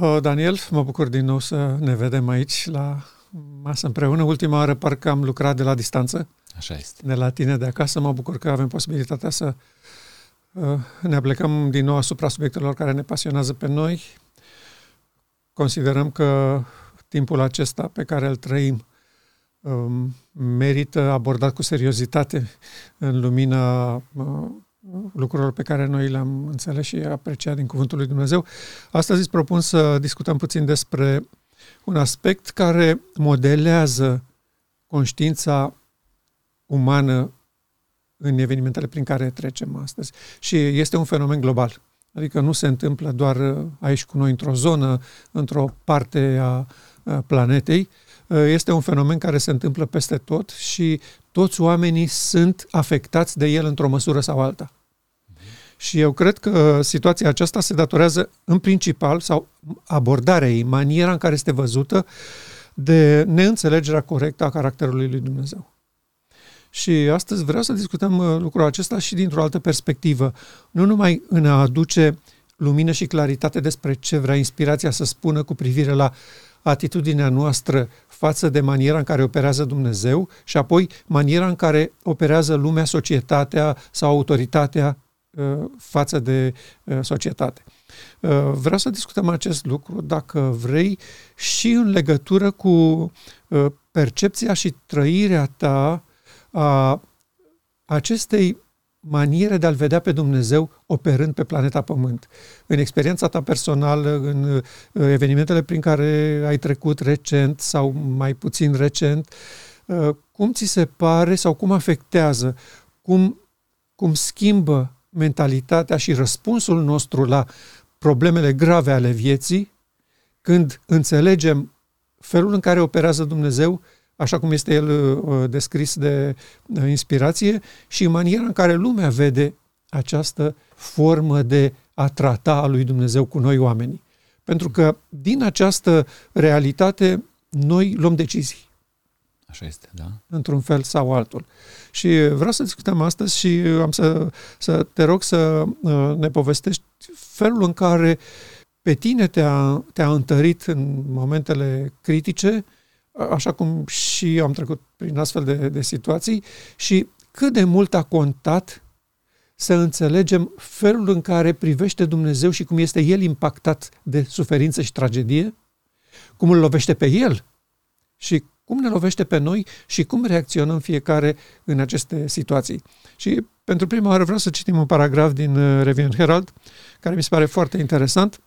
Uh, Daniel, mă bucur din nou să ne vedem aici la masă împreună. Ultima oară parcă am lucrat de la distanță. Așa este. De la tine de acasă. Mă bucur că avem posibilitatea să uh, ne aplicăm din nou asupra subiectelor care ne pasionează pe noi. Considerăm că timpul acesta pe care îl trăim um, merită abordat cu seriozitate în lumina uh, lucrurilor pe care noi le-am înțeles și apreciat din Cuvântul lui Dumnezeu. Astăzi îți propun să discutăm puțin despre un aspect care modelează conștiința umană în evenimentele prin care trecem astăzi. Și este un fenomen global. Adică nu se întâmplă doar aici cu noi într-o zonă, într-o parte a planetei. Este un fenomen care se întâmplă peste tot și toți oamenii sunt afectați de el într-o măsură sau alta. Și eu cred că situația aceasta se datorează în principal, sau abordarea ei, maniera în care este văzută, de neînțelegerea corectă a caracterului lui Dumnezeu. Și astăzi vreau să discutăm uh, lucrul acesta și dintr-o altă perspectivă. Nu numai în a aduce lumină și claritate despre ce vrea inspirația să spună cu privire la atitudinea noastră față de maniera în care operează Dumnezeu și apoi maniera în care operează lumea, societatea sau autoritatea uh, față de uh, societate. Uh, vreau să discutăm acest lucru, dacă vrei, și în legătură cu percepția și trăirea ta a acestei maniere de a-L vedea pe Dumnezeu operând pe planeta Pământ. În experiența ta personală, în uh, evenimentele prin care ai trecut recent sau mai puțin recent, uh, cum ți se pare sau cum afectează, cum, cum schimbă mentalitatea și răspunsul nostru la problemele grave ale vieții, când înțelegem felul în care operează Dumnezeu așa cum este el uh, descris de uh, inspirație, și în maniera în care lumea vede această formă de a trata a lui Dumnezeu cu noi oamenii. Pentru că din această realitate noi luăm decizii. Așa este, da. Într-un fel sau altul. Și vreau să discutăm astăzi și am să, să te rog să uh, ne povestești felul în care pe tine te-a, te-a întărit în momentele critice așa cum și eu am trecut prin astfel de, de situații și cât de mult a contat să înțelegem felul în care privește Dumnezeu și cum este El impactat de suferință și tragedie, cum îl lovește pe El și cum ne lovește pe noi și cum reacționăm fiecare în aceste situații. Și pentru prima oară vreau să citim un paragraf din uh, Revian Herald, care mi se pare foarte interesant.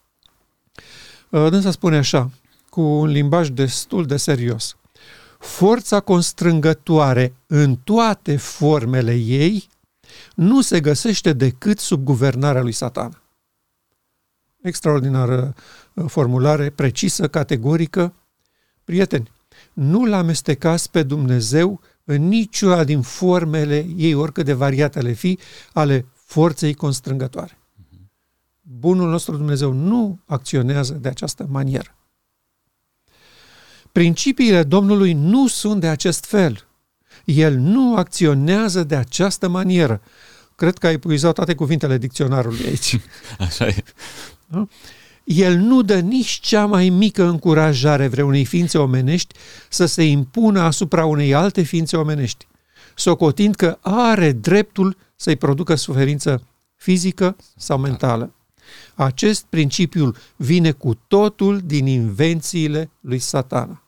Uh, dânsa spune așa, cu un limbaj destul de serios. Forța constrângătoare în toate formele ei nu se găsește decât sub guvernarea lui Satan. Extraordinară uh, formulare, precisă, categorică. Prieteni, nu-L amestecați pe Dumnezeu în niciuna din formele ei, oricât de variate ale fi, ale forței constrângătoare. Bunul nostru Dumnezeu nu acționează de această manieră. Principiile Domnului nu sunt de acest fel. El nu acționează de această manieră. Cred că ai epuizat toate cuvintele dicționarului aici. Așa e. Da? El nu dă nici cea mai mică încurajare vreunei ființe omenești să se impună asupra unei alte ființe omenești, socotind că are dreptul să-i producă suferință fizică sau mentală. Acest principiu vine cu totul din invențiile lui satana.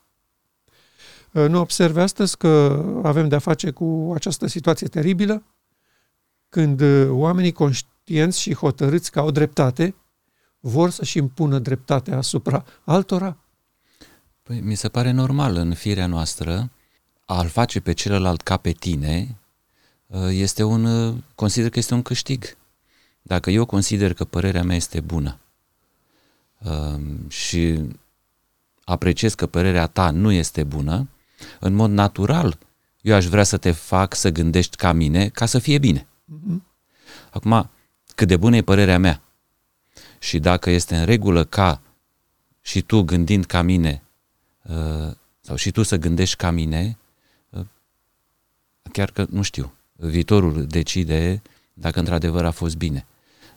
Uh, nu observe astăzi că avem de-a face cu această situație teribilă, când uh, oamenii conștienți și hotărâți că au dreptate, vor să-și impună dreptatea asupra altora? Păi, mi se pare normal în firea noastră a-l face pe celălalt ca pe tine uh, este un, consider că este un câștig. Dacă eu consider că părerea mea este bună și apreciez că părerea ta nu este bună, în mod natural, eu aș vrea să te fac să gândești ca mine ca să fie bine. Mm-hmm. Acum, cât de bună e părerea mea și dacă este în regulă ca și tu gândind ca mine uh, sau și tu să gândești ca mine, uh, chiar că nu știu, viitorul decide dacă într-adevăr a fost bine.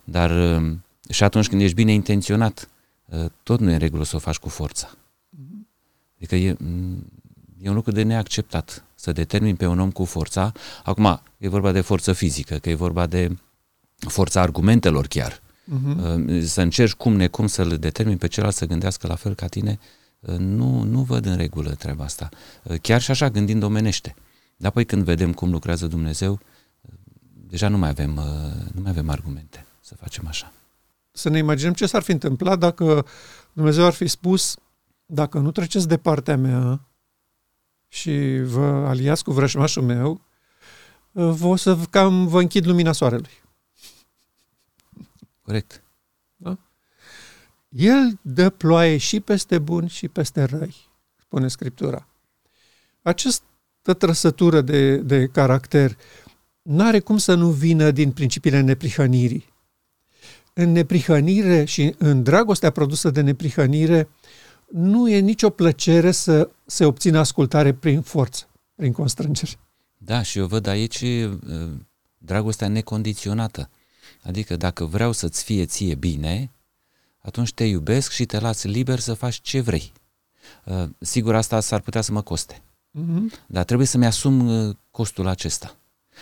Dar uh, și atunci când ești bine intenționat uh, tot nu e în regulă să o faci cu forța. Adică e, e un lucru de neacceptat să determin pe un om cu forța. Acum, e vorba de forță fizică, că e vorba de forța argumentelor chiar. Uh-huh. Să încerci cum necum să-l determin pe celălalt să gândească la fel ca tine, uh, nu, nu văd în regulă treaba asta. Uh, chiar și așa gândind omenește. Dar apoi când vedem cum lucrează Dumnezeu, deja nu mai avem, nu mai avem argumente să facem așa. Să ne imaginăm ce s-ar fi întâmplat dacă Dumnezeu ar fi spus, dacă nu treceți de partea mea și vă aliați cu vrășmașul meu, vă să cam vă închid lumina soarelui. Corect. Da? El dă ploaie și peste buni și peste răi, spune Scriptura. Această trăsătură de, de caracter n-are cum să nu vină din principiile neprihănirii. În neprihănire și în dragostea produsă de neprihănire, nu e nicio plăcere să se obțină ascultare prin forță, prin constrângere. Da, și eu văd aici uh, dragostea necondiționată. Adică dacă vreau să-ți fie ție bine, atunci te iubesc și te las liber să faci ce vrei. Uh, sigur, asta s-ar putea să mă coste. Mm-hmm. Dar trebuie să-mi asum uh, costul acesta.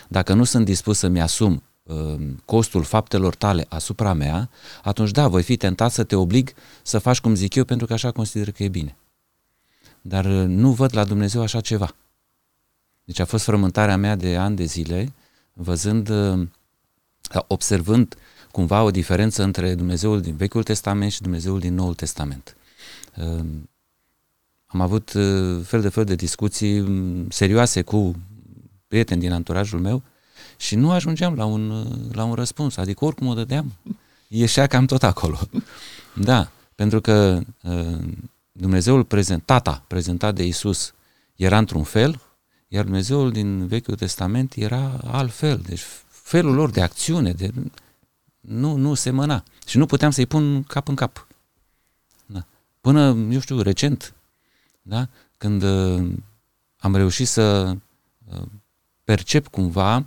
Dacă nu sunt dispus să-mi asum uh, costul faptelor tale asupra mea, atunci da, voi fi tentat să te oblig să faci cum zic eu pentru că așa consider că e bine. Dar nu văd la Dumnezeu așa ceva. Deci a fost frământarea mea de ani de zile, văzând observând cumva o diferență între Dumnezeul din Vechiul Testament și Dumnezeul din Noul Testament. Ehm, am avut uh, fel de fel de discuții mm, serioase cu prieteni din anturajul meu și nu ajungeam la un, uh, la un răspuns, adică oricum o dădeam. Ieșea cam tot acolo. Da, pentru că uh, Dumnezeul prezent, tata prezentat de Isus era într-un fel, iar Dumnezeul din Vechiul Testament era altfel. Deci felul lor de acțiune, de, nu, nu semăna. Și nu puteam să-i pun cap în cap. Da. Până, eu știu, recent, da? când uh, am reușit să uh, percep cumva uh,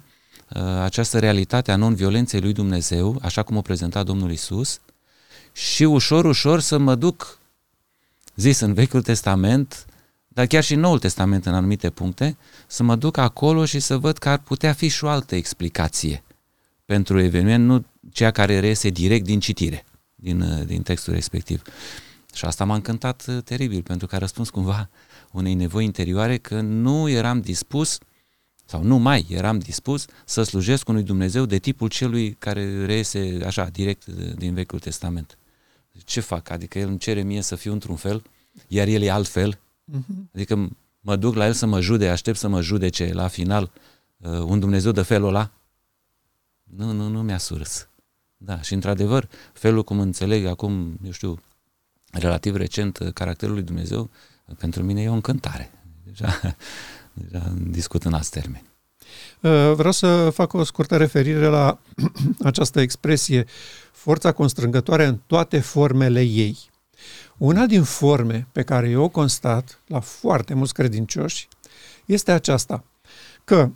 această realitate a non-violenței lui Dumnezeu, așa cum o prezenta Domnul Isus, și ușor, ușor să mă duc, zis în Vechiul Testament, dar chiar și în Noul Testament în anumite puncte, să mă duc acolo și să văd că ar putea fi și o altă explicație pentru eveniment, nu cea care reiese direct din citire, din, uh, din textul respectiv. Și asta m-a încântat uh, teribil, pentru că a răspuns cumva unei nevoi interioare că nu eram dispus sau nu mai eram dispus să slujesc unui Dumnezeu de tipul celui care reiese așa, direct uh, din Vechiul Testament. Ce fac? Adică el îmi cere mie să fiu într-un fel, iar el e altfel Uh-huh. Adică mă duc la el să mă jude, aștept să mă judece la final uh, un Dumnezeu de felul ăla? Nu, nu, nu mi-a surs. Da, și într-adevăr, felul cum înțeleg acum, eu știu, relativ recent, uh, caracterul lui Dumnezeu, pentru mine e o încântare. Deja, deja discut în alți termeni. Uh, vreau să fac o scurtă referire la această expresie, forța constrângătoare în toate formele ei. Una din forme pe care eu o constat la foarte mulți credincioși este aceasta, că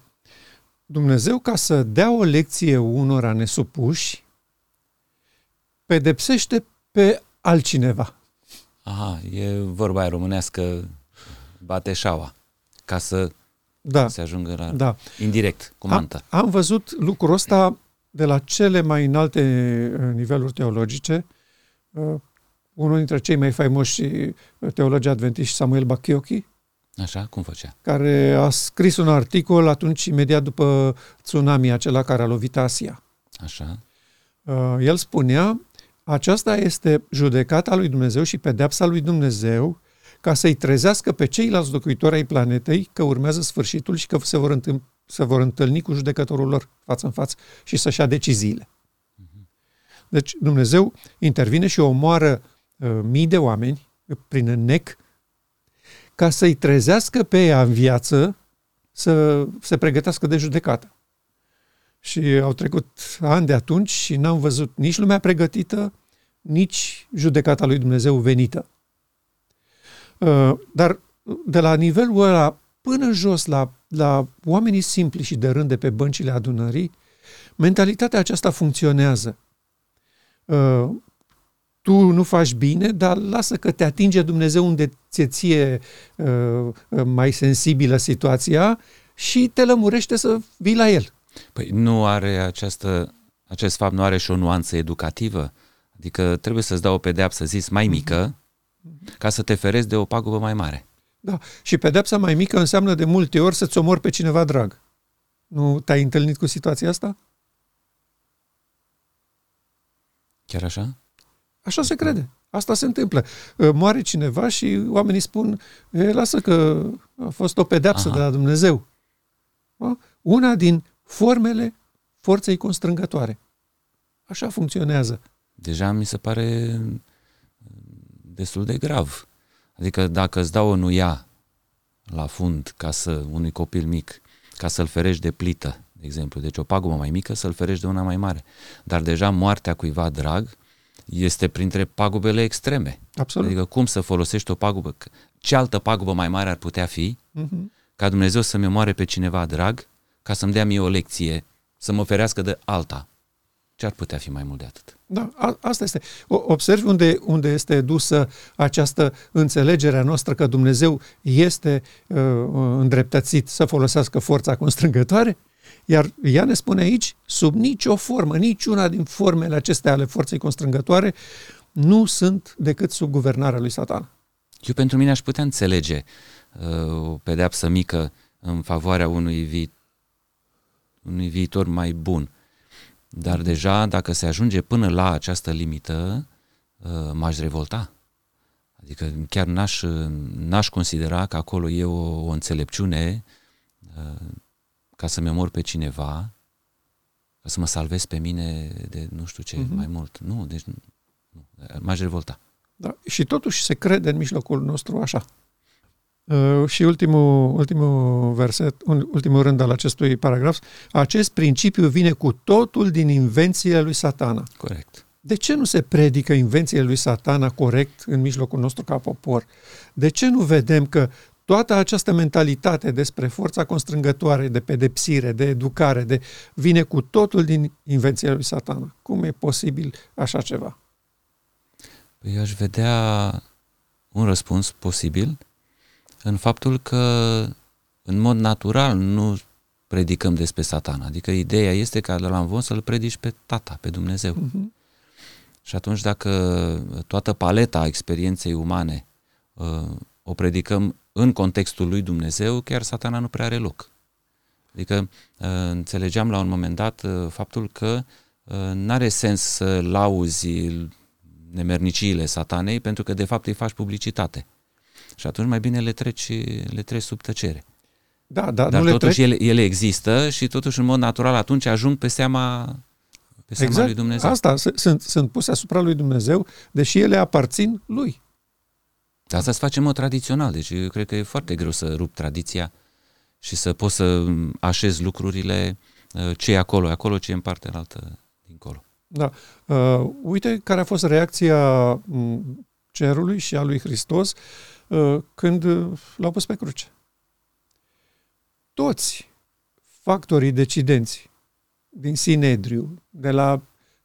Dumnezeu, ca să dea o lecție unora nesupuși, pedepsește pe altcineva. Aha, e vorba aia românească, bate șaua, ca să da. se ajungă la... Da. Indirect, cu mantă. Am, am văzut lucrul ăsta de la cele mai înalte uh, niveluri teologice, uh, unul dintre cei mai faimoși teologi adventiști, Samuel Bakioki, Așa, cum făcea? Care a scris un articol atunci, imediat după tsunami acela care a lovit Asia. Așa. Uh, el spunea, aceasta este judecata lui Dumnezeu și pedeapsa lui Dumnezeu ca să-i trezească pe ceilalți locuitori ai planetei că urmează sfârșitul și că se vor, întâlni, se vor întâlni cu judecătorul lor față în față și să-și ia deciziile. Mhm. Deci Dumnezeu intervine și omoară Uh, mii de oameni prin nec ca să-i trezească pe ea în viață să se pregătească de judecată. Și au trecut ani de atunci și n-am văzut nici lumea pregătită, nici judecata lui Dumnezeu venită. Uh, dar de la nivelul ăla până jos la, la oamenii simpli și de rând de pe băncile adunării, mentalitatea aceasta funcționează. Uh, tu nu faci bine, dar lasă că te atinge Dumnezeu unde ți-e ție uh, mai sensibilă situația și te lămurește să vii la el. Păi nu are această, acest fapt nu are și o nuanță educativă? Adică trebuie să-ți dau o pedeapsă zis mai mică mm-hmm. Ca să te ferezi de o pagubă mai mare. Da, și pedepsa mai mică înseamnă de multe ori să-ți omori pe cineva drag. Nu te-ai întâlnit cu situația asta? Chiar așa? Așa se crede. Asta se întâmplă. Moare cineva și oamenii spun, e, lasă că a fost o pedeapsă Aha. de la Dumnezeu. Da? Una din formele forței constrângătoare. Așa funcționează. Deja mi se pare destul de grav. Adică dacă îți dau o nuia la fund ca să unui copil mic, ca să-l ferești de plită, de exemplu, deci o pagubă mai mică să-l ferești de una mai mare. Dar deja moartea cuiva drag este printre pagubele extreme. Absolut. Adică cum să folosești o pagubă? Ce altă pagubă mai mare ar putea fi uh-huh. ca Dumnezeu să-mi omoare pe cineva drag ca să-mi dea mie o lecție, să mă ferească de alta. Ce ar putea fi mai mult de atât? Da, a, asta este. Observi unde, unde este dusă această înțelegere a noastră că Dumnezeu este uh, îndreptățit să folosească forța constrângătoare? Iar ea ne spune aici, sub nicio formă, niciuna din formele acestea ale forței constrângătoare nu sunt decât sub guvernarea lui Satan. Eu pentru mine aș putea înțelege uh, o pedeapsă mică în favoarea unui, vi- unui viitor mai bun. Dar deja, dacă se ajunge până la această limită, uh, m-aș revolta. Adică chiar n-aș, n-aș considera că acolo e o, o înțelepciune uh, ca să-mi omor pe cineva, ca să mă salvez pe mine de nu știu ce uh-huh. mai mult. Nu, deci nu, m-aș revolta. Da, și totuși se crede în mijlocul nostru așa. Uh, și ultimul, ultimul verset, ultimul rând al acestui paragraf, acest principiu vine cu totul din invențiile lui satana. Corect. De ce nu se predică invențiile lui satana corect în mijlocul nostru ca popor? De ce nu vedem că toată această mentalitate despre forța constrângătoare, de pedepsire, de educare, de vine cu totul din invenția lui satana? Cum e posibil așa ceva? Păi eu aș vedea un răspuns posibil în faptul că în mod natural nu predicăm despre satana. Adică ideea este ca de la învon să-l predici pe tata, pe Dumnezeu. Uh-huh. Și atunci dacă toată paleta experienței umane uh, o predicăm în contextul lui Dumnezeu, chiar satana nu prea are loc. Adică uh, înțelegeam la un moment dat uh, faptul că uh, nu are sens să lauzi nemerniciile satanei pentru că de fapt îi faci publicitate. Și atunci mai bine le treci, le treci sub tăcere. Da, da, Dar nu totuși le treci... ele, ele există și totuși în mod natural atunci ajung pe seama, pe seama exact. lui Dumnezeu. Asta sunt, sunt puse asupra lui Dumnezeu, deși ele aparțin lui. Asta se face în mod tradițional, deci eu cred că e foarte greu să rup tradiția și să poți să așezi lucrurile, uh, ce e acolo, acolo, ce e în partea altă dincolo. Da. Uh, uite care a fost reacția mm, cerului și a lui Hristos uh, când l-au pus pe cruce. Toți factorii decidenți din Sinedriu, de la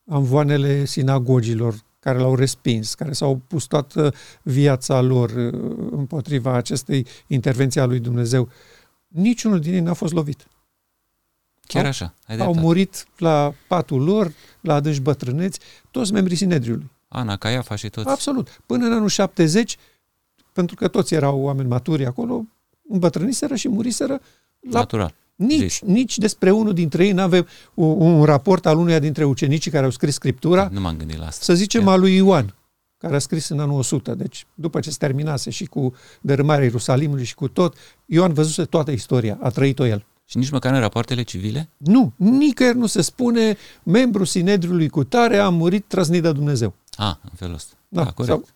amvoanele sinagogilor care l-au respins, care s-au pus toată viața lor uh, împotriva acestei intervenții a lui Dumnezeu, niciunul din ei n-a fost lovit. Chiar așa. Ai au murit la patul lor, la adânci bătrâneți, toți membrii Sinedriului. Ana, Caiafa și toți. Absolut. Până în anul 70, pentru că toți erau oameni maturi acolo, îmbătrâniseră și muriseră la, Natural. Nici, nici despre unul dintre ei nu avem un, un raport al unuia dintre ucenicii care au scris Scriptura. Nu m-am gândit la asta. Să zicem al lui Ioan, care a scris în anul 100. Deci, după ce se terminase și cu dărâmarea Ierusalimului și cu tot, Ioan văzuse toată istoria, a trăit-o el. Și nici măcar în rapoartele civile? Nu, nicăieri nu se spune membru Sinedriului cu tare a murit trăznit de Dumnezeu. A, în felul ăsta. Da, da corect. Sau,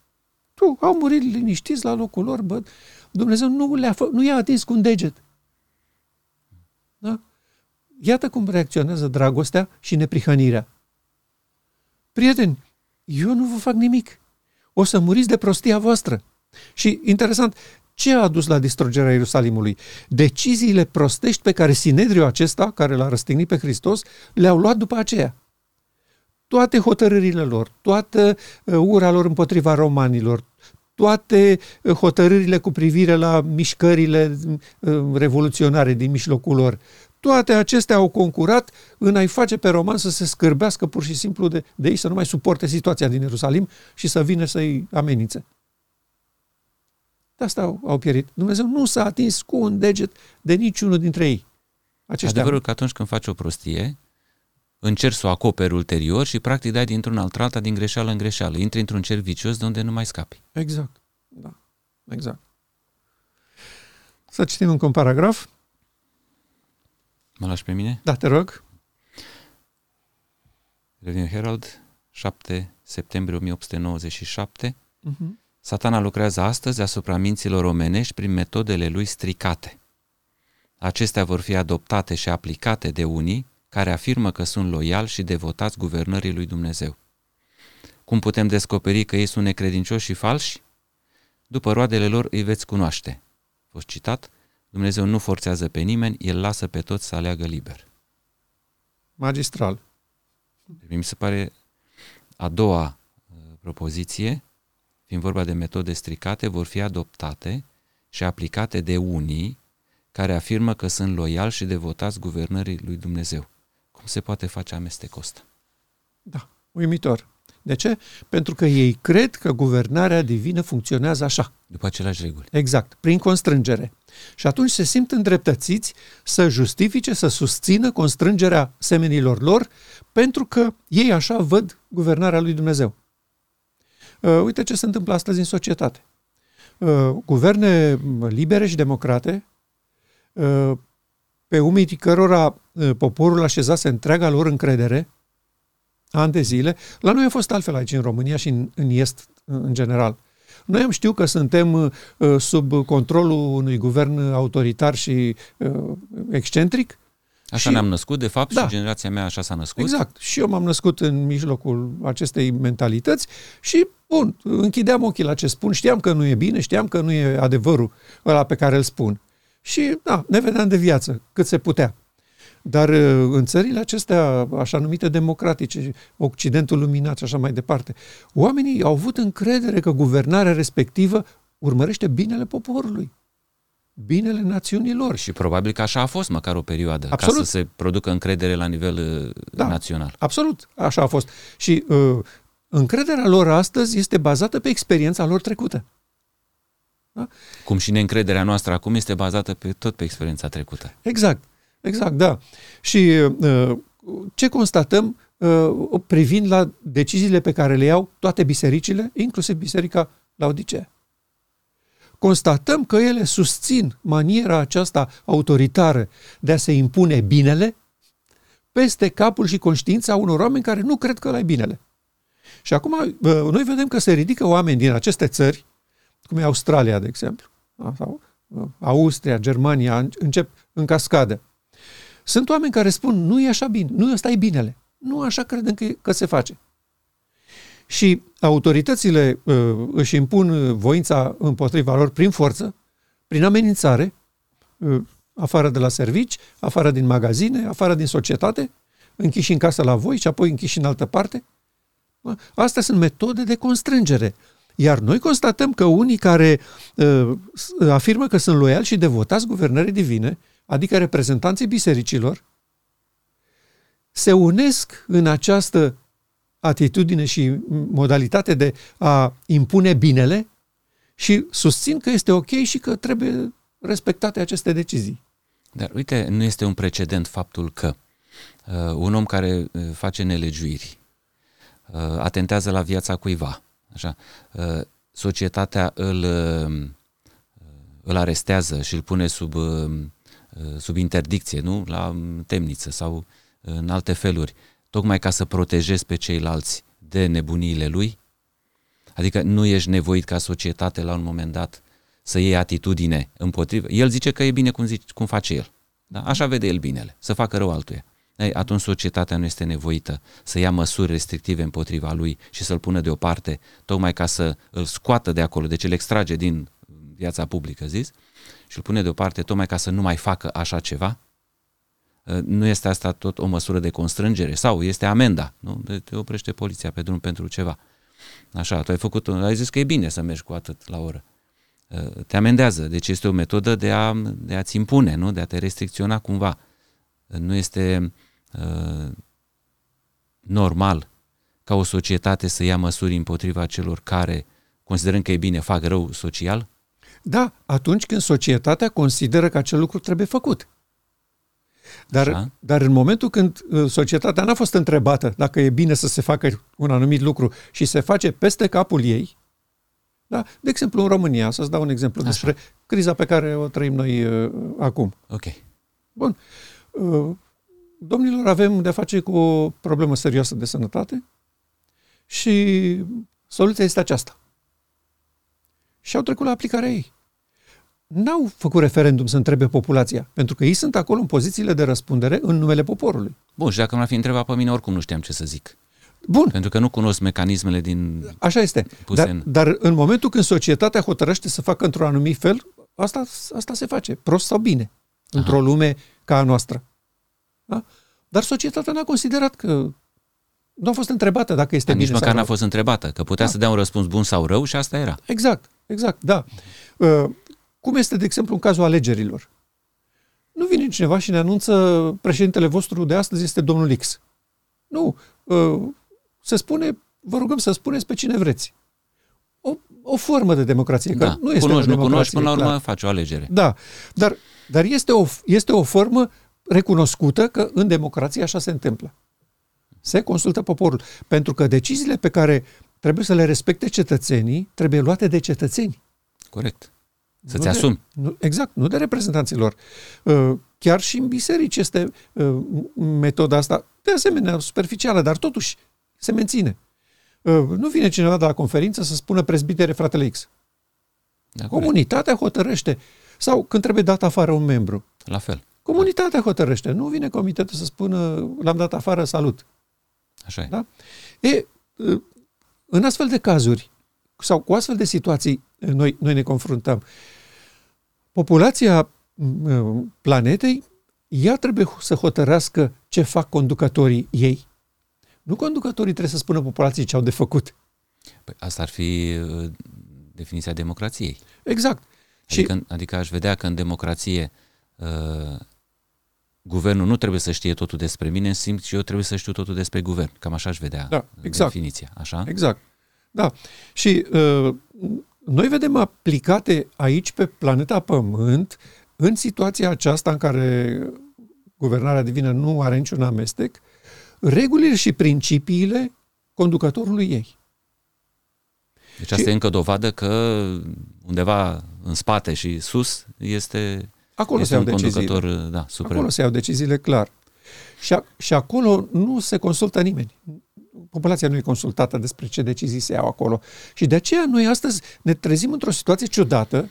tu, au murit liniștiți la locul lor, bă, Dumnezeu nu, le-a fă, nu i-a atins cu un deget. Da? Iată cum reacționează dragostea și neprihănirea. Prieteni, eu nu vă fac nimic. O să muriți de prostia voastră. Și interesant, ce a adus la distrugerea Ierusalimului? Deciziile prostești pe care Sinedriu acesta, care l-a răstignit pe Hristos, le-au luat după aceea. toate hotărârile lor, toată uh, ura lor împotriva romanilor, toate uh, hotărârile cu privire la mișcările uh, revoluționare din mijlocul lor, toate acestea au concurat în a-i face pe roman să se scârbească pur și simplu de, de ei, să nu mai suporte situația din Ierusalim și să vină să-i amenințe. De asta au, au pierit. Dumnezeu nu s-a atins cu un deget de niciunul dintre ei. Aceștia Adevărul că atunci când faci o prostie, încerci să o acoperi ulterior și practic dai dintr-un alt alta din greșeală în greșeală. Intri într-un cer vicios de unde nu mai scapi. Exact. Da. Exact. Să citim încă un paragraf. Mă lași pe mine? Da, te rog. Revin Herald, 7 septembrie 1897. Uh-huh. Satana lucrează astăzi asupra minților omenești prin metodele lui stricate. Acestea vor fi adoptate și aplicate de unii care afirmă că sunt loiali și devotați guvernării lui Dumnezeu. Cum putem descoperi că ei sunt necredincioși și falși? După roadele lor îi veți cunoaște. Fost citat, Dumnezeu nu forțează pe nimeni, El lasă pe toți să aleagă liber. Magistral. Mi se pare a doua uh, propoziție, fiind vorba de metode stricate, vor fi adoptate și aplicate de unii care afirmă că sunt loiali și devotați guvernării lui Dumnezeu. Cum se poate face amestecul ăsta? Da, uimitor. De ce? Pentru că ei cred că guvernarea divină funcționează așa. După aceleași reguli. Exact, prin constrângere. Și atunci se simt îndreptățiți să justifice, să susțină constrângerea semenilor lor, pentru că ei așa văd guvernarea lui Dumnezeu. Uh, uite ce se întâmplă astăzi în societate. Uh, guverne libere și democrate, uh, pe umerii cărora uh, poporul așezase întreaga lor încredere, ani de zile. La noi a fost altfel aici în România și în, în Est în general. Noi am știut că suntem uh, sub controlul unui guvern autoritar și uh, excentric. Așa și, ne-am născut, de fapt, da. și generația mea așa s-a născut. Exact. Și eu m-am născut în mijlocul acestei mentalități și, bun, închideam ochii la ce spun, știam că nu e bine, știam că nu e adevărul ăla pe care îl spun. Și, da, ne vedeam de viață, cât se putea. Dar uh, în țările acestea, așa numite democratice, Occidentul luminat și așa mai departe, oamenii au avut încredere că guvernarea respectivă urmărește binele poporului binele națiunilor. Și probabil că așa a fost măcar o perioadă, absolut. ca să se producă încredere la nivel uh, da, național. Absolut, așa a fost. Și uh, încrederea lor astăzi este bazată pe experiența lor trecută. Da? Cum și neîncrederea noastră acum este bazată pe tot pe experiența trecută. Exact. Exact, da. Și uh, ce constatăm uh, privind la deciziile pe care le iau toate bisericile, inclusiv Biserica Laodicea? Constatăm că ele susțin maniera aceasta autoritară de a se impune binele peste capul și conștiința unor oameni care nu cred că ăla e binele. Și acum uh, noi vedem că se ridică oameni din aceste țări, cum e Australia, de exemplu, sau Austria, Germania, încep în cascadă. Sunt oameni care spun, nu e așa bine, nu ăsta e binele. Nu așa credem că, că se face. Și autoritățile uh, își impun voința împotriva lor prin forță, prin amenințare, uh, afară de la servici, afară din magazine, afară din societate, închiși în casă la voi și apoi închiși în altă parte. Astea sunt metode de constrângere. Iar noi constatăm că unii care uh, afirmă că sunt loiali și devotați guvernării divine, adică reprezentanții bisericilor, se unesc în această atitudine și modalitate de a impune binele și susțin că este ok și că trebuie respectate aceste decizii. Dar uite, nu este un precedent faptul că uh, un om care uh, face nelegiuiri, uh, atentează la viața cuiva, așa, uh, societatea îl, uh, îl arestează și îl pune sub uh, Uh, sub interdicție, nu? La temniță sau în alte feluri, tocmai ca să protejezi pe ceilalți de nebuniile lui? Adică nu ești nevoit ca societate la un moment dat să iei atitudine împotrivă. El zice că e bine cum, zice, cum face el. Da? Așa vede el binele, să facă rău altuia. Ei, atunci societatea nu este nevoită să ia măsuri restrictive împotriva lui și să-l pună deoparte, tocmai ca să îl scoată de acolo, deci îl extrage din viața publică, zis, și îl pune deoparte tocmai ca să nu mai facă așa ceva? Uh, nu este asta tot o măsură de constrângere? Sau este amenda? Nu? Te oprește poliția pe drum pentru ceva. Așa, tu ai făcut, ai zis că e bine să mergi cu atât la oră. Uh, te amendează. Deci este o metodă de, a, de a-ți impune, nu? de a te restricționa cumva. Uh, nu este uh, normal ca o societate să ia măsuri împotriva celor care, considerând că e bine, fac rău social? Da, atunci când societatea consideră că acel lucru trebuie făcut. Dar, dar în momentul când uh, societatea n-a fost întrebată dacă e bine să se facă un anumit lucru și se face peste capul ei, da? de exemplu în România, să-ți dau un exemplu Așa. despre criza pe care o trăim noi uh, acum. Ok. Bun. Uh, domnilor, avem de-a face cu o problemă serioasă de sănătate și soluția este aceasta. Și au trecut la aplicarea ei n-au făcut referendum să întrebe populația, pentru că ei sunt acolo în pozițiile de răspundere în numele poporului. Bun, și dacă m-ar fi întrebat pe mine, oricum nu știam ce să zic. Bun. Pentru că nu cunosc mecanismele din... Așa este. Dar, în... dar în momentul când societatea hotărăște să facă într-un anumit fel, asta, asta se face, prost sau bine, Aha. într-o lume ca a noastră. Da? Dar societatea n-a considerat că nu a fost întrebată dacă este Dar bine nici măcar n-a fost întrebată, că putea da. să dea un răspuns bun sau rău și asta era. Exact, exact, da. Uh, cum este, de exemplu, în cazul alegerilor. Nu vine cineva și ne anunță președintele vostru de astăzi este domnul X. Nu. Uh, se spune, vă rugăm să spuneți pe cine vreți. O, o formă de democrație. Da, că nu este cunoști, nu cunoști, până la urmă clar. faci o alegere. Da, dar, dar este, o, este o formă recunoscută că în democrație așa se întâmplă. Se consultă poporul. Pentru că deciziile pe care trebuie să le respecte cetățenii trebuie luate de cetățeni. Corect. Să-ți de, asumi. Nu, exact, nu de reprezentanților. Uh, chiar și în biserici este uh, metoda asta, de asemenea, superficială, dar totuși se menține. Uh, nu vine cineva de la conferință să spună prezbitere fratele X. Da, Comunitatea hotărăște. Sau când trebuie dat afară un membru. La fel. Comunitatea hotărăște. Nu vine comitetul să spună l-am dat afară, salut. Așa e. Da? E, în astfel de cazuri sau cu astfel de situații noi, noi ne confruntăm. Populația planetei, ea trebuie să hotărască ce fac conducătorii ei. Nu conducătorii trebuie să spună populației ce au de făcut. Păi asta ar fi uh, definiția democrației. Exact. Adică, și... adică aș vedea că în democrație uh, guvernul nu trebuie să știe totul despre mine, simt și eu trebuie să știu totul despre guvern. Cam așa aș vedea da, exact. definiția. Așa? Exact. Da. Și uh, noi vedem aplicate aici pe planeta Pământ, în situația aceasta în care guvernarea divină nu are niciun amestec, regulile și principiile conducătorului ei. Deci asta și, e încă dovadă că undeva în spate și sus este, acolo este se un conducător deciziile. da, suprem. Acolo se iau deciziile clar. Și, a, și acolo nu se consultă nimeni populația nu e consultată despre ce decizii se iau acolo. Și de aceea noi astăzi ne trezim într-o situație ciudată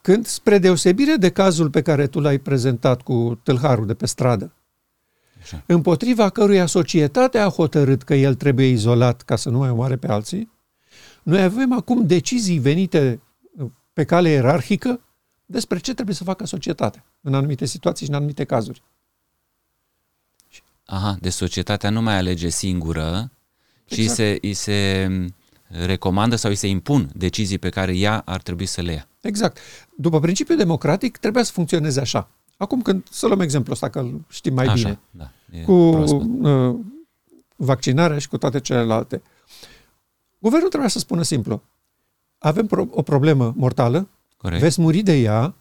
când, spre deosebire de cazul pe care tu l-ai prezentat cu tâlharul de pe stradă, Așa. împotriva căruia societatea a hotărât că el trebuie izolat ca să nu mai omoare pe alții, noi avem acum decizii venite pe cale ierarhică despre ce trebuie să facă societatea în anumite situații și în anumite cazuri. Aha, de societatea nu mai alege singură, ci exact. se, îi se recomandă sau îi se impun decizii pe care ea ar trebui să le ia. Exact. După principiul democratic, trebuia să funcționeze așa. Acum când, să luăm exemplu ăsta, că îl știm mai așa, bine, da, cu uh, vaccinarea și cu toate celelalte. Guvernul trebuia să spună simplu, avem pro- o problemă mortală, Corect. veți muri de ea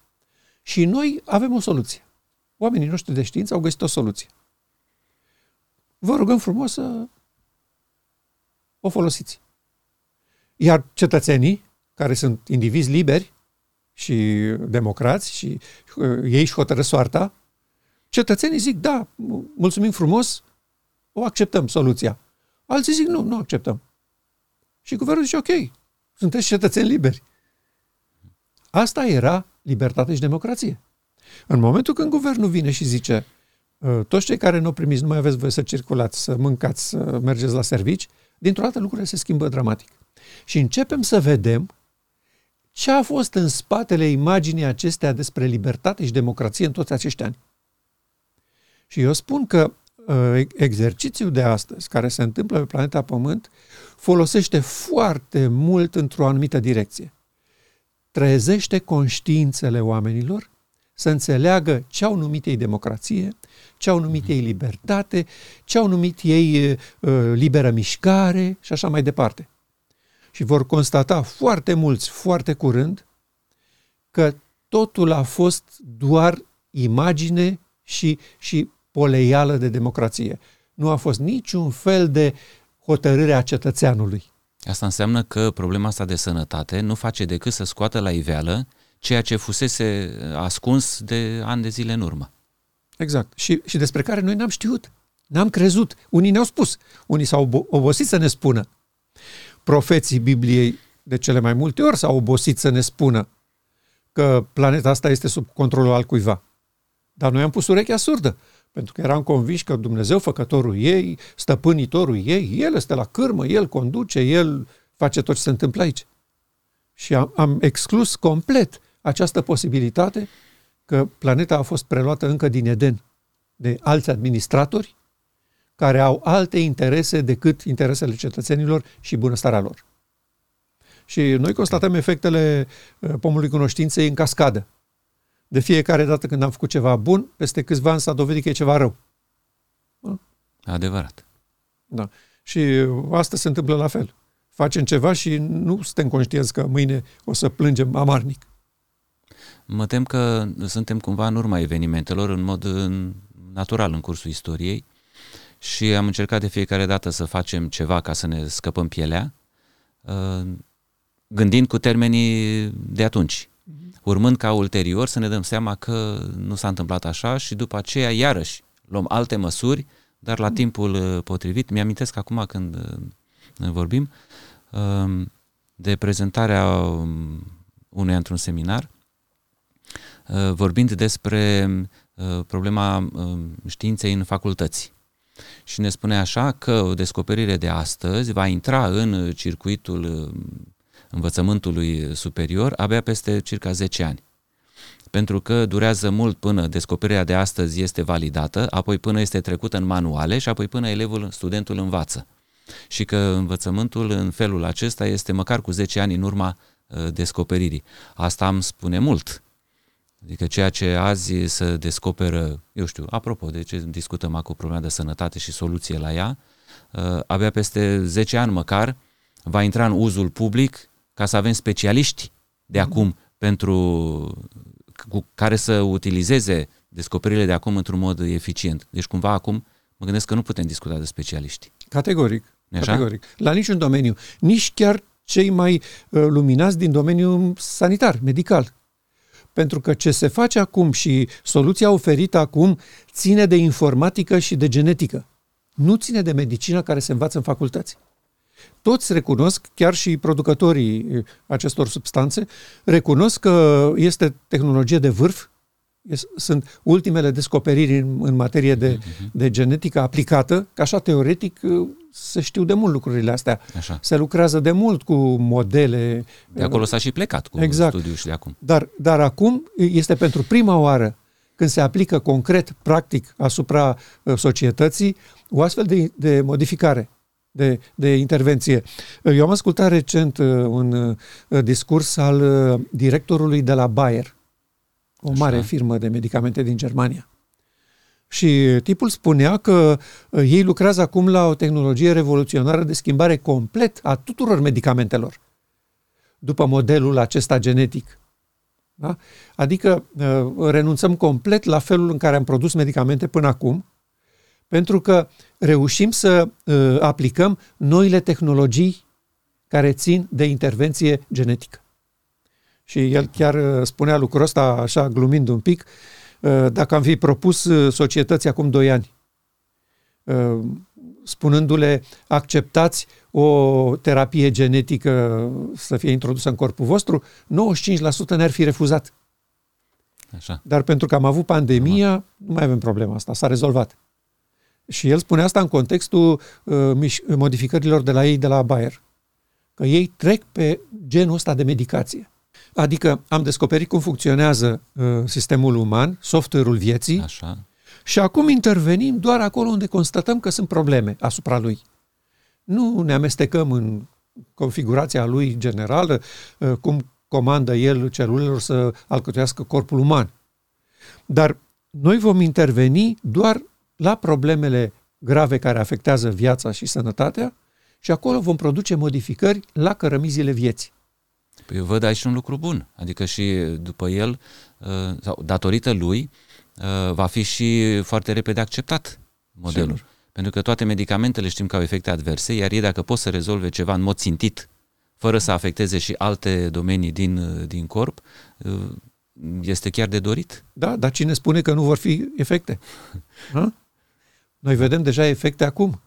și noi avem o soluție. Oamenii noștri de știință au găsit o soluție vă rugăm frumos să o folosiți. Iar cetățenii, care sunt indivizi liberi și democrați și uh, ei își hotără soarta, cetățenii zic, da, mulțumim frumos, o acceptăm soluția. Alții zic, nu, nu acceptăm. Și guvernul zice, ok, sunteți cetățeni liberi. Asta era libertate și democrație. În momentul când guvernul vine și zice, Uh, toți cei care nu primiți, nu mai aveți voie să circulați, să mâncați, să mergeți la servici, dintr-o dată lucrurile se schimbă dramatic. Și începem să vedem ce a fost în spatele imaginii acestea despre libertate și democrație în toți acești ani. Și eu spun că uh, exercițiul de astăzi, care se întâmplă pe planeta Pământ, folosește foarte mult într-o anumită direcție. Trezește conștiințele oamenilor să înțeleagă ce au numit ei democrație, ce au numit ei libertate, ce au numit ei uh, liberă mișcare și așa mai departe. Și vor constata foarte mulți, foarte curând, că totul a fost doar imagine și, și poleială de democrație. Nu a fost niciun fel de hotărâre a cetățeanului. Asta înseamnă că problema asta de sănătate nu face decât să scoată la iveală ceea ce fusese ascuns de ani de zile în urmă. Exact. Și, și despre care noi n-am știut. N-am crezut. Unii ne-au spus. Unii s-au obosit să ne spună. Profeții Bibliei de cele mai multe ori s-au obosit să ne spună că planeta asta este sub controlul al cuiva. Dar noi am pus urechea surdă, pentru că eram convinși că Dumnezeu, făcătorul ei, stăpânitorul ei, El este la cârmă, El conduce, El face tot ce se întâmplă aici. Și am, am exclus complet această posibilitate că planeta a fost preluată încă din Eden de alți administratori care au alte interese decât interesele cetățenilor și bunăstarea lor. Și noi constatăm efectele uh, pomului cunoștinței în cascadă. De fiecare dată când am făcut ceva bun, peste câțiva ani s-a dovedit că e ceva rău. Da? Adevărat. Da. Și asta se întâmplă la fel. Facem ceva și nu suntem conștienți că mâine o să plângem amarnic. Mă tem că suntem cumva în urma evenimentelor în mod natural în cursul istoriei și am încercat de fiecare dată să facem ceva ca să ne scăpăm pielea, uh, gândind cu termenii de atunci urmând ca ulterior să ne dăm seama că nu s-a întâmplat așa și după aceea iarăși luăm alte măsuri, dar la timpul uh, potrivit. Mi-amintesc acum când uh, vorbim um, de prezentarea um, unuia într-un seminar, uh, vorbind despre problema um, științei în facultăți. Și ne spune așa că o descoperire de astăzi va intra în circuitul învățământului superior abia peste circa 10 ani. Pentru că durează mult până descoperirea de astăzi este validată, apoi până este trecută în manuale și apoi până elevul, studentul învață. Și că învățământul în felul acesta este măcar cu 10 ani în urma uh, descoperirii. Asta îmi spune mult. Adică ceea ce azi să descoperă, eu știu, apropo de ce discutăm acum problema de sănătate și soluție la ea, uh, abia peste 10 ani măcar va intra în uzul public ca să avem specialiști de mhm. acum pentru cu care să utilizeze descoperirile de acum într-un mod eficient. Deci cumva acum mă gândesc că nu putem discuta de specialiști. Categoric. Așa? Categoric. La niciun domeniu. Nici chiar cei mai uh, luminați din domeniul sanitar, medical. Pentru că ce se face acum și soluția oferită acum ține de informatică și de genetică. Nu ține de medicină care se învață în facultăți toți recunosc, chiar și producătorii acestor substanțe, recunosc că este tehnologie de vârf, sunt ultimele descoperiri în, în materie de, uh-huh. de genetică aplicată, că așa teoretic se știu de mult lucrurile astea. Așa. Se lucrează de mult cu modele. De acolo s-a și plecat cu exact. studiul și de acum. Dar, dar acum este pentru prima oară când se aplică concret, practic, asupra societății, o astfel de, de modificare de, de intervenție. Eu am ascultat recent uh, un uh, discurs al uh, directorului de la Bayer, o Așa. mare firmă de medicamente din Germania. Și tipul spunea că ei lucrează acum la o tehnologie revoluționară de schimbare complet a tuturor medicamentelor, după modelul acesta genetic. Da? Adică renunțăm complet la felul în care am produs medicamente până acum pentru că reușim să uh, aplicăm noile tehnologii care țin de intervenție genetică. Și el chiar uh, spunea lucrul ăsta așa glumind un pic, uh, dacă am fi propus uh, societății acum doi ani, uh, spunându-le acceptați o terapie genetică să fie introdusă în corpul vostru, 95% ne-ar fi refuzat. Așa. Dar pentru că am avut pandemia, Aha. nu mai avem problema asta, s-a rezolvat. Și el spune asta în contextul uh, modificărilor de la ei de la Bayer. Că ei trec pe genul ăsta de medicație. Adică am descoperit cum funcționează uh, sistemul uman, software-ul vieții, Așa. Și acum intervenim doar acolo unde constatăm că sunt probleme asupra lui. Nu ne amestecăm în configurația lui generală, uh, cum comandă el celulelor să alcătuiască corpul uman. Dar noi vom interveni doar la problemele grave care afectează viața și sănătatea și acolo vom produce modificări la cărămizile vieții. Păi eu văd aici un lucru bun, adică și după el, uh, sau datorită lui, uh, va fi și foarte repede acceptat modelul. Sigur. Pentru că toate medicamentele știm că au efecte adverse, iar ei dacă pot să rezolve ceva în mod țintit, fără să afecteze și alte domenii din, uh, din corp, este chiar de dorit. Da, dar cine spune că nu vor fi efecte? Ha? Noi vedem deja efecte acum,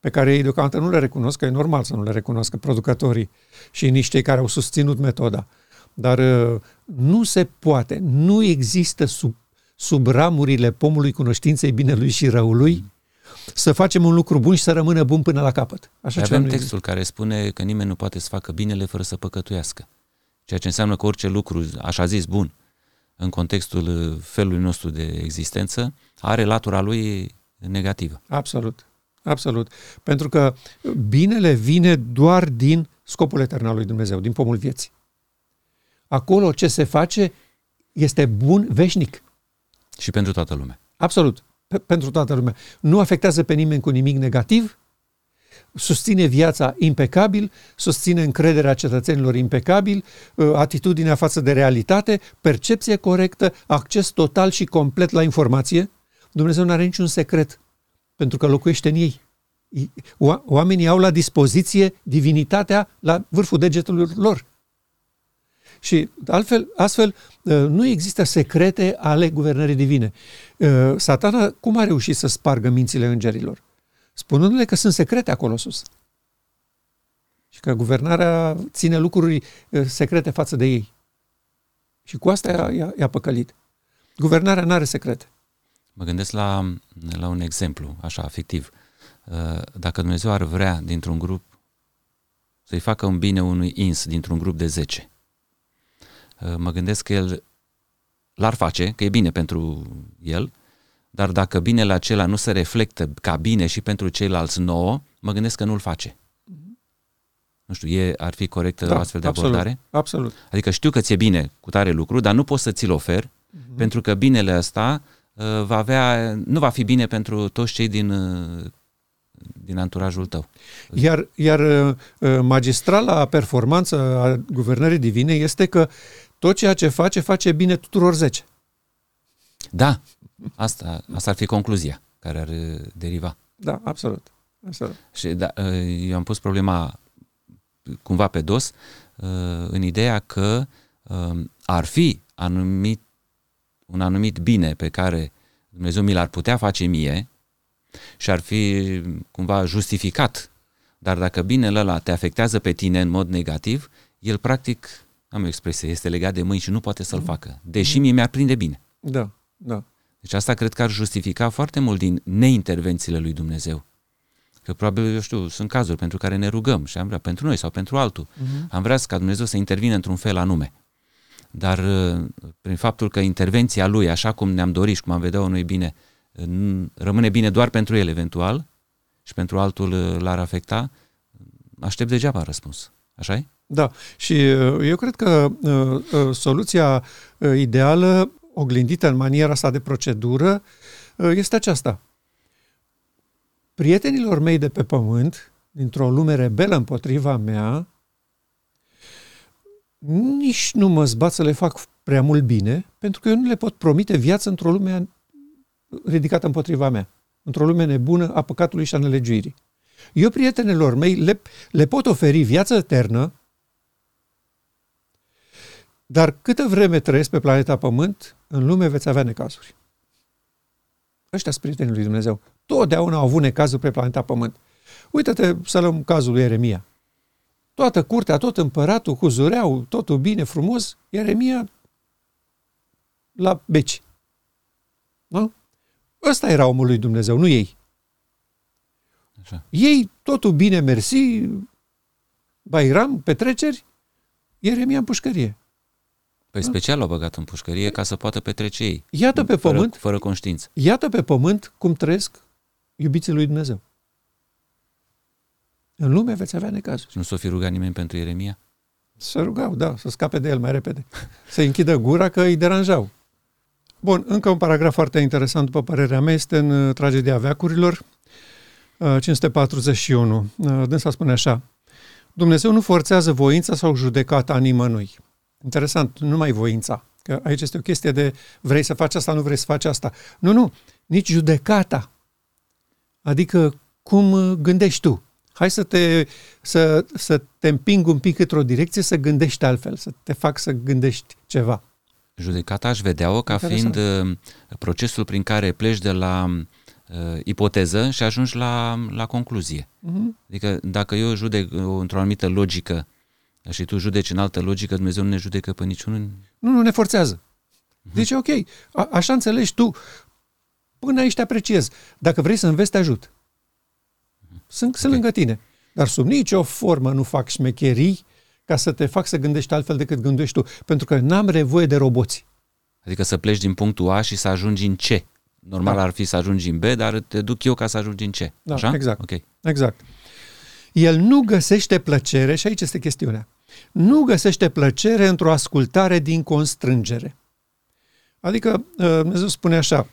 pe care ei deocamdată nu le recunosc, că e normal să nu le recunoscă producătorii și nici cei care au susținut metoda. Dar uh, nu se poate, nu există sub, sub ramurile pomului cunoștinței binelui și răului mm. să facem un lucru bun și să rămână bun până la capăt. Așa avem textul există. care spune că nimeni nu poate să facă binele fără să păcătuiască. Ceea ce înseamnă că orice lucru, așa zis, bun, în contextul uh, felului nostru de existență, are latura lui negativă. Absolut. Absolut. Pentru că binele vine doar din scopul etern al lui Dumnezeu, din pomul vieții. Acolo ce se face este bun veșnic. Și pentru toată lumea. Absolut. P- pentru toată lumea. Nu afectează pe nimeni cu nimic negativ, susține viața impecabil, susține încrederea cetățenilor impecabil, ă, atitudinea față de realitate, percepție corectă, acces total și complet la informație. Dumnezeu nu are niciun secret pentru că locuiește în ei. Oamenii au la dispoziție divinitatea la vârful degetului lor. Și altfel, astfel ă, nu există secrete ale guvernării divine. Ă, satana cum a reușit să spargă mințile îngerilor? spunându-le că sunt secrete acolo sus. Și că guvernarea ține lucruri uh, secrete față de ei. Și cu asta i-a, i-a păcălit. Guvernarea nu are secrete. Mă gândesc la, la un exemplu, așa, afectiv. Uh, dacă Dumnezeu ar vrea dintr-un grup să-i facă un bine unui ins dintr-un grup de 10, uh, mă gândesc că el l-ar face, că e bine pentru el, dar dacă binele acela nu se reflectă ca bine și pentru ceilalți nouă, mă gândesc că nu-l face. Nu știu, e, ar fi corectă da, o astfel de absolut, abordare? Absolut. Adică știu că ți-e bine cu tare lucru, dar nu pot să ți-l ofer, uh-huh. pentru că binele ăsta uh, va avea, nu va fi bine pentru toți cei din, uh, din anturajul tău. Iar, iar uh, magistrala performanță a guvernării divine este că tot ceea ce face, face bine tuturor zece. Da, Asta, asta ar fi concluzia care ar uh, deriva. Da, absolut. absolut. Și da, uh, eu am pus problema cumva pe dos uh, în ideea că ar fi anumit, un anumit bine pe care Dumnezeu mi l-ar putea face mie și ar fi cumva justificat. Dar dacă binele ăla te afectează pe tine în mod negativ, el practic, am o expresie, este legat de mâini și nu poate să-l mm. facă. Deși mie mi-ar prinde bine. Da, da. Deci asta cred că ar justifica foarte mult din neintervențiile lui Dumnezeu. Că probabil, eu știu, sunt cazuri pentru care ne rugăm și am vrea pentru noi sau pentru altul. Uh-huh. Am vrea ca Dumnezeu să intervină într-un fel anume. Dar uh, prin faptul că intervenția lui, așa cum ne-am dorit și cum am vedea nu bine, rămâne bine doar pentru el eventual și pentru altul uh, l-ar afecta, aștept degeaba răspuns. așa e? Da, și uh, eu cred că uh, soluția uh, ideală oglindită în maniera sa de procedură uh, este aceasta. Prietenilor mei de pe pământ, dintr-o lume rebelă împotriva mea, nici nu mă zbat să le fac prea mult bine, pentru că eu nu le pot promite viață într-o lume ridicată împotriva mea, într-o lume nebună a păcatului și a nelegiuirii. Eu, prietenilor mei, le, le pot oferi viață eternă, dar câtă vreme trăiesc pe planeta Pământ, în lume veți avea necazuri. Ăștia sunt prietenii lui Dumnezeu. Totdeauna au avut necazuri pe planeta Pământ. Uită-te să luăm cazul lui Ieremia. Toată curtea, tot împăratul, cu zureau, totul bine, frumos, Ieremia la beci. Nu? Ăsta era omul lui Dumnezeu, nu ei. Așa. Ei, totul bine, mersi, Bairam, petreceri, Ieremia în pușcărie. Păi special l-au băgat în pușcărie ca să poată petrece ei. Iată pe fără, pământ, Fără conștiință. iată pe pământ cum trăiesc iubiții lui Dumnezeu. În lume veți avea necazuri. Și nu s-o fi rugat nimeni pentru Ieremia? Să rugau, da, să scape de el mai repede. Să închidă gura că îi deranjau. Bun, încă un paragraf foarte interesant, după părerea mea, este în uh, Tragedia Veacurilor, uh, 541. Uh, Dânsa spune așa, Dumnezeu nu forțează voința sau judecata nimănui. Interesant, nu numai voința, că aici este o chestie de vrei să faci asta, nu vrei să faci asta. Nu, nu, nici judecata. Adică cum uh, gândești tu. Hai să te, să, să te împing un pic într-o direcție, să gândești altfel, să te fac să gândești ceva. Judecata aș vedea-o ca Interesant. fiind uh, procesul prin care pleci de la uh, ipoteză și ajungi la, la concluzie. Mhm. Adică dacă eu judec uh, într-o anumită logică și tu judeci în altă logică, Dumnezeu nu ne judecă pe niciunul. Nu, nu ne forțează. Deci, ok, a, așa înțelegi tu. Până aici te apreciez. Dacă vrei să înveți, te ajut. Sunt, sunt Ok. lângă tine. Dar sub nicio formă nu fac șmecherii ca să te fac să gândești altfel decât gândești tu. Pentru că n-am nevoie de roboți. Adică să pleci din punctul A și să ajungi în C. Normal Da. ar fi să ajungi în B, dar te duc eu ca să ajungi în C. Da, Așa? exact. Ok. Exact. El nu găsește plăcere, și aici este chestiunea, nu găsește plăcere într-o ascultare din constrângere. Adică, uh, Dumnezeu spune așa,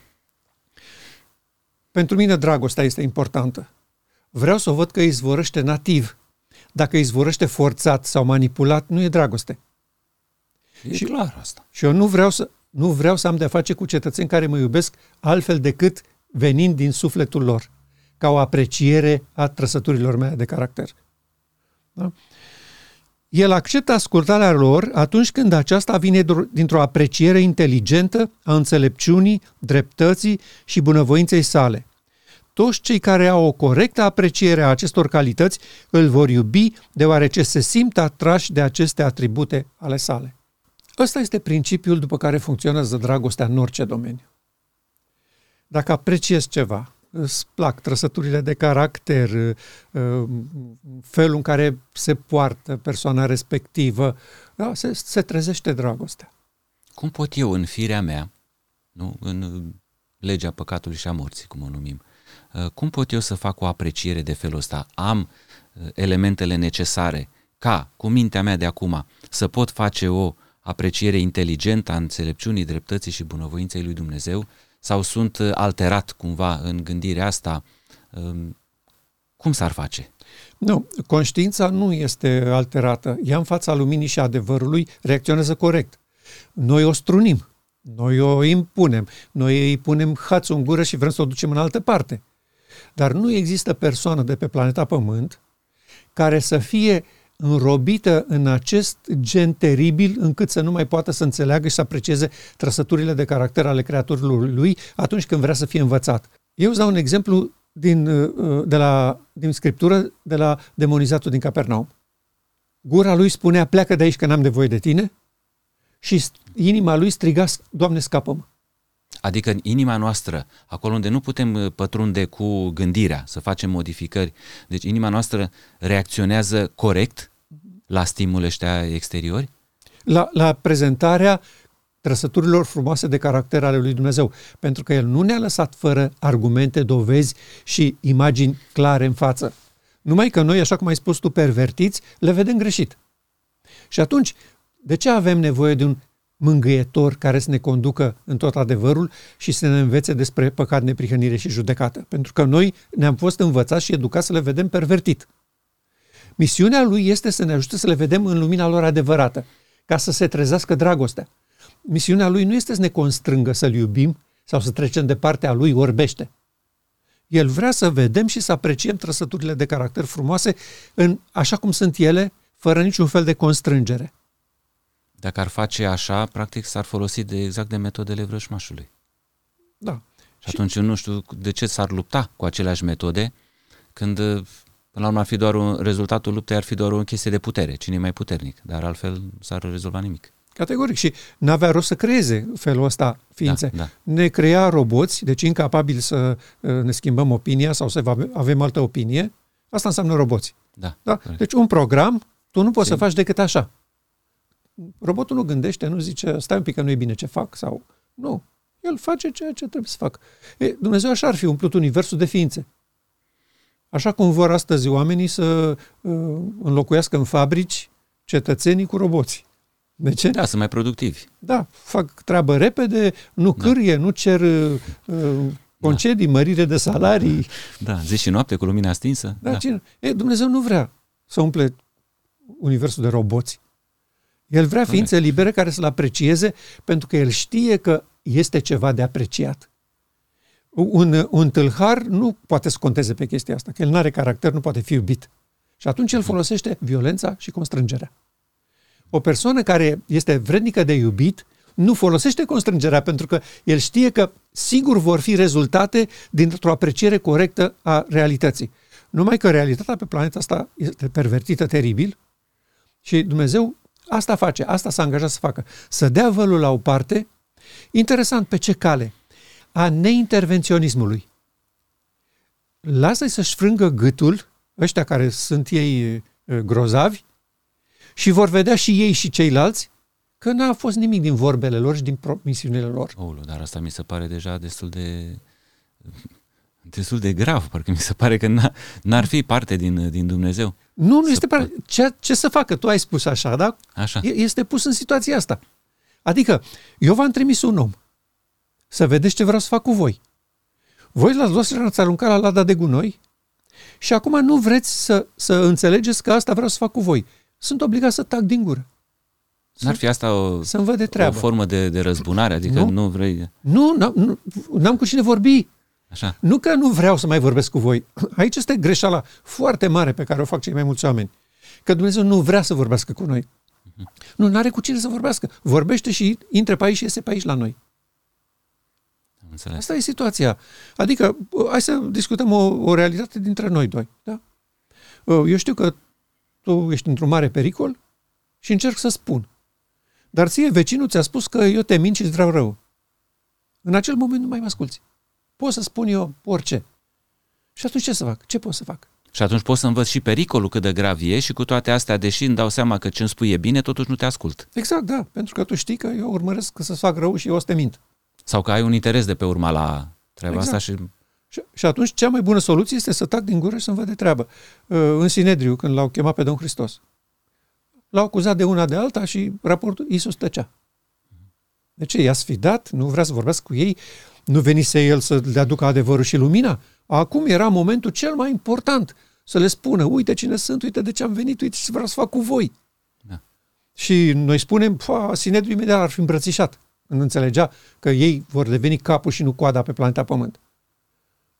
pentru mine dragostea este importantă. Vreau să o văd că izvorăște nativ. Dacă izvorăște forțat sau manipulat, nu e dragoste. E Și- clar asta. Și eu nu vreau să, nu vreau să am de-a face cu cetățeni care mă iubesc altfel decât venind din sufletul lor, ca o apreciere a trăsăturilor mele de caracter. Da? El acceptă ascultarea lor atunci când aceasta vine dr- dintr-o apreciere inteligentă a înțelepciunii, dreptății și bunăvoinței sale. Toți cei care au o corectă apreciere a acestor calități îl vor iubi deoarece se simt atrași de aceste atribute ale sale. Ăsta este principiul după care funcționează dragostea în orice domeniu. Dacă apreciezi ceva, îți plac trăsăturile de caracter, uh, felul în care se poartă persoana respectivă, da, se, se trezește dragostea. Cum pot eu în firea mea, nu, în legea păcatului și a morții, cum o numim, uh, cum pot eu să fac o apreciere de felul ăsta? Am uh, elementele necesare ca, cu mintea mea de acum, să pot face o apreciere inteligentă a înțelepciunii, dreptății și bunăvoinței lui Dumnezeu? Sau sunt uh, alterat cumva în gândirea asta? Um, Cum s-ar face? Nu, conștiința nu este alterată. Ea în fața luminii și adevărului reacționează corect. Noi o strunim, noi o impunem, noi îi punem hațul în gură și vrem să o ducem în altă parte. Dar nu există persoană de pe planeta Pământ care să fie înrobită în acest gen teribil încât să nu mai poată să înțeleagă și să aprecieze trăsăturile de caracter ale creaturilor lui atunci când vrea să fie învățat. Eu îți dau un exemplu din, uh, de la, din Scriptură de la demonizatul din Capernaum. Gura lui spunea, pleacă de aici că n-am nevoie de tine și st- inima lui striga, Doamne, scapă-mă. Adică în inima noastră, acolo unde nu putem uh, pătrunde cu gândirea, să facem modificări, deci inima noastră reacționează corect la stimule ăștia exteriori? La, la prezentarea trăsăturilor frumoase de caracter ale lui Dumnezeu, pentru că El nu ne-a lăsat fără argumente, dovezi și imagini clare în față. Numai că noi, așa cum ai spus tu, pervertiți, le vedem greșit. Și atunci, de ce avem nevoie de un mângâietor care să ne conducă în tot adevărul și să ne învețe despre păcat, neprihănire și judecată? Pentru că noi ne-am fost învățați și educați să le vedem pervertit. Misiunea lui este să ne ajute să le vedem în lumina lor adevărată, ca să se trezească dragostea. Misiunea lui nu este să ne constrângă să-l iubim sau să trecem de partea lui orbește. El vrea să vedem și să apreciem trăsăturile de caracter frumoase în așa cum sunt ele, fără niciun fel de constrângere. Dacă ar face așa, practic s-ar folosi de exact de metodele vrăjmașului. Da. Și atunci eu nu știu de ce s-ar lupta cu aceleași metode, când uh, până la urmă ar fi doar un, rezultatul luptei ar fi doar o chestie de putere, cine e mai puternic, dar altfel s-ar rezolva nimic. Categoric. Și n-avea rost să creeze felul ăsta ființe. Da, da. Ne crea roboți, deci incapabili să uh, ne schimbăm opinia sau să ave- avem altă opinie. Asta înseamnă roboți. Da, Da? corect. Deci un program, tu nu poți să Sigur. faci decât așa. Robotul nu gândește, nu zice, stai un pic că nu e bine ce fac sau nu. El face ceea ce trebuie să facă. E, Dumnezeu așa ar fi umplut universul de ființe. Așa cum vor astăzi oamenii să uh, înlocuiască în fabrici cetățenii cu roboți. De ce? Da, sunt mai productivi. Da, fac treabă repede, nu da. cârie, nu cer uh, concedii, da. mărire de salarii. Da, zi și noapte cu lumina stinsă. Da, da. Cine? E, Dumnezeu nu vrea să umple universul de roboți. El vrea ființe libere care să-l aprecieze pentru că el știe că este ceva de apreciat. Un, un tâlhar nu poate să conteze pe chestia asta, că el nu are caracter, nu poate fi iubit. Și atunci el folosește violența și constrângerea. O persoană care este vrednică de iubit nu folosește constrângerea pentru că el știe că sigur vor fi rezultate dintr-o apreciere corectă a realității. Numai că realitatea pe planeta asta este pervertită teribil și Dumnezeu asta face, asta s-a angajat să facă. Să dea vălul la o parte, interesant pe ce cale? A neintervenționismului. Lasă-i să-și frângă gâtul, ăștia care sunt ei grozavi, și vor vedea și ei și ceilalți că n-a fost nimic din vorbele lor și din promisiunile lor. Oulu, dar asta mi se pare deja destul de destul de grav, parcă mi se pare că n-ar fi parte din, din Dumnezeu. Nu, nu este parte. Ce, ce să facă? Tu ai spus așa, da? Așa. Este pus în situația asta. Adică, eu v-am trimis un om să vedeți ce vreau să fac cu voi. Voi l-ați luat și l-ați aruncat la lada de gunoi și acum nu vreți să, să înțelegeți că asta vreau să fac cu voi. Sunt obligat să tac din gură. N-ar fi asta o, să văd de treabă. o formă de, de răzbunare? Adică nu, nu vrei... Nu, n-am, nu, n-am cu cine vorbi. Așa. Nu că nu vreau să mai vorbesc cu voi. Aici este greșeala foarte mare pe care o fac cei mai mulți oameni. Că Dumnezeu nu vrea să vorbească cu noi. Uh-huh. Nu, nu are cu cine să vorbească. Vorbește și intre pe aici și iese pe aici la noi. Înțeles. Asta e situația. Adică, hai să discutăm o, o realitate dintre noi doi. Da? Eu știu că tu ești într-un mare pericol și încerc să spun. Dar ție vecinul ți-a spus că eu te mint și îți vreau rău. În acel moment nu mai mă asculți. Pot să spun eu orice. Și atunci ce să fac? Ce pot să fac? Și atunci pot să învăț și pericolul cât de grav e și cu toate astea, deși îmi dau seama că ce îmi spui e bine, totuși nu te ascult. Exact, da. Pentru că tu știi că eu urmăresc să-ți fac rău și eu o să te mint. Sau că ai un interes de pe urma la treaba exact. asta și... și... Și atunci cea mai bună soluție este să tac din gură și să-mi văd de treabă. Uh, în Sinedriu, când l-au chemat pe Domnul Hristos, l-au acuzat de una de alta și raportul Iisus tăcea. De ce? I-a sfidat, nu vrea să vorbească cu ei, nu venise el să le aducă adevărul și lumina. Acum era momentul cel mai important să le spună, uite cine sunt, uite de ce am venit, uite ce vreau să fac cu voi. Da. Și noi spunem, Sinedriu imediat ar fi îmbrățișat. Când înțelegea că ei vor deveni capul și nu coada pe planeta Pământ.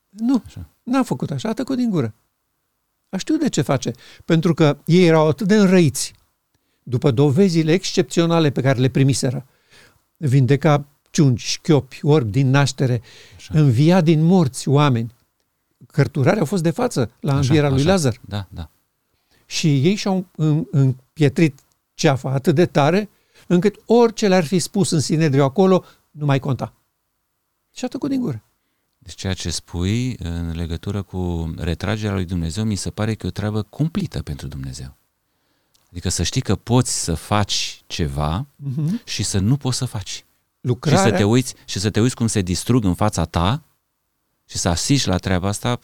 Nu, așa. n-a făcut așa, a tăcut din gură. A știut de ce face. Pentru că ei erau atât de înrăiți după dovezile excepționale pe care le primiseră. Vindeca ciungi, șchiopi, orbi din naștere, așa. învia din morți oameni. Cărturarea au fost de față la așa, învierea lui așa. Lazar. Da, da. Și ei și-au împietrit ceafa atât de tare încât orice le-ar fi spus în Sinedriu acolo nu mai conta. Și a tăcut din gură. Deci ceea ce spui în legătură cu retragerea lui Dumnezeu mi se pare că e o treabă cumplită pentru Dumnezeu. Adică să știi că poți să faci ceva uh-huh. și să nu poți să faci. Lucrarea... Și să te uiți și să te uiți cum se distrug în fața ta și să asiști la treaba asta.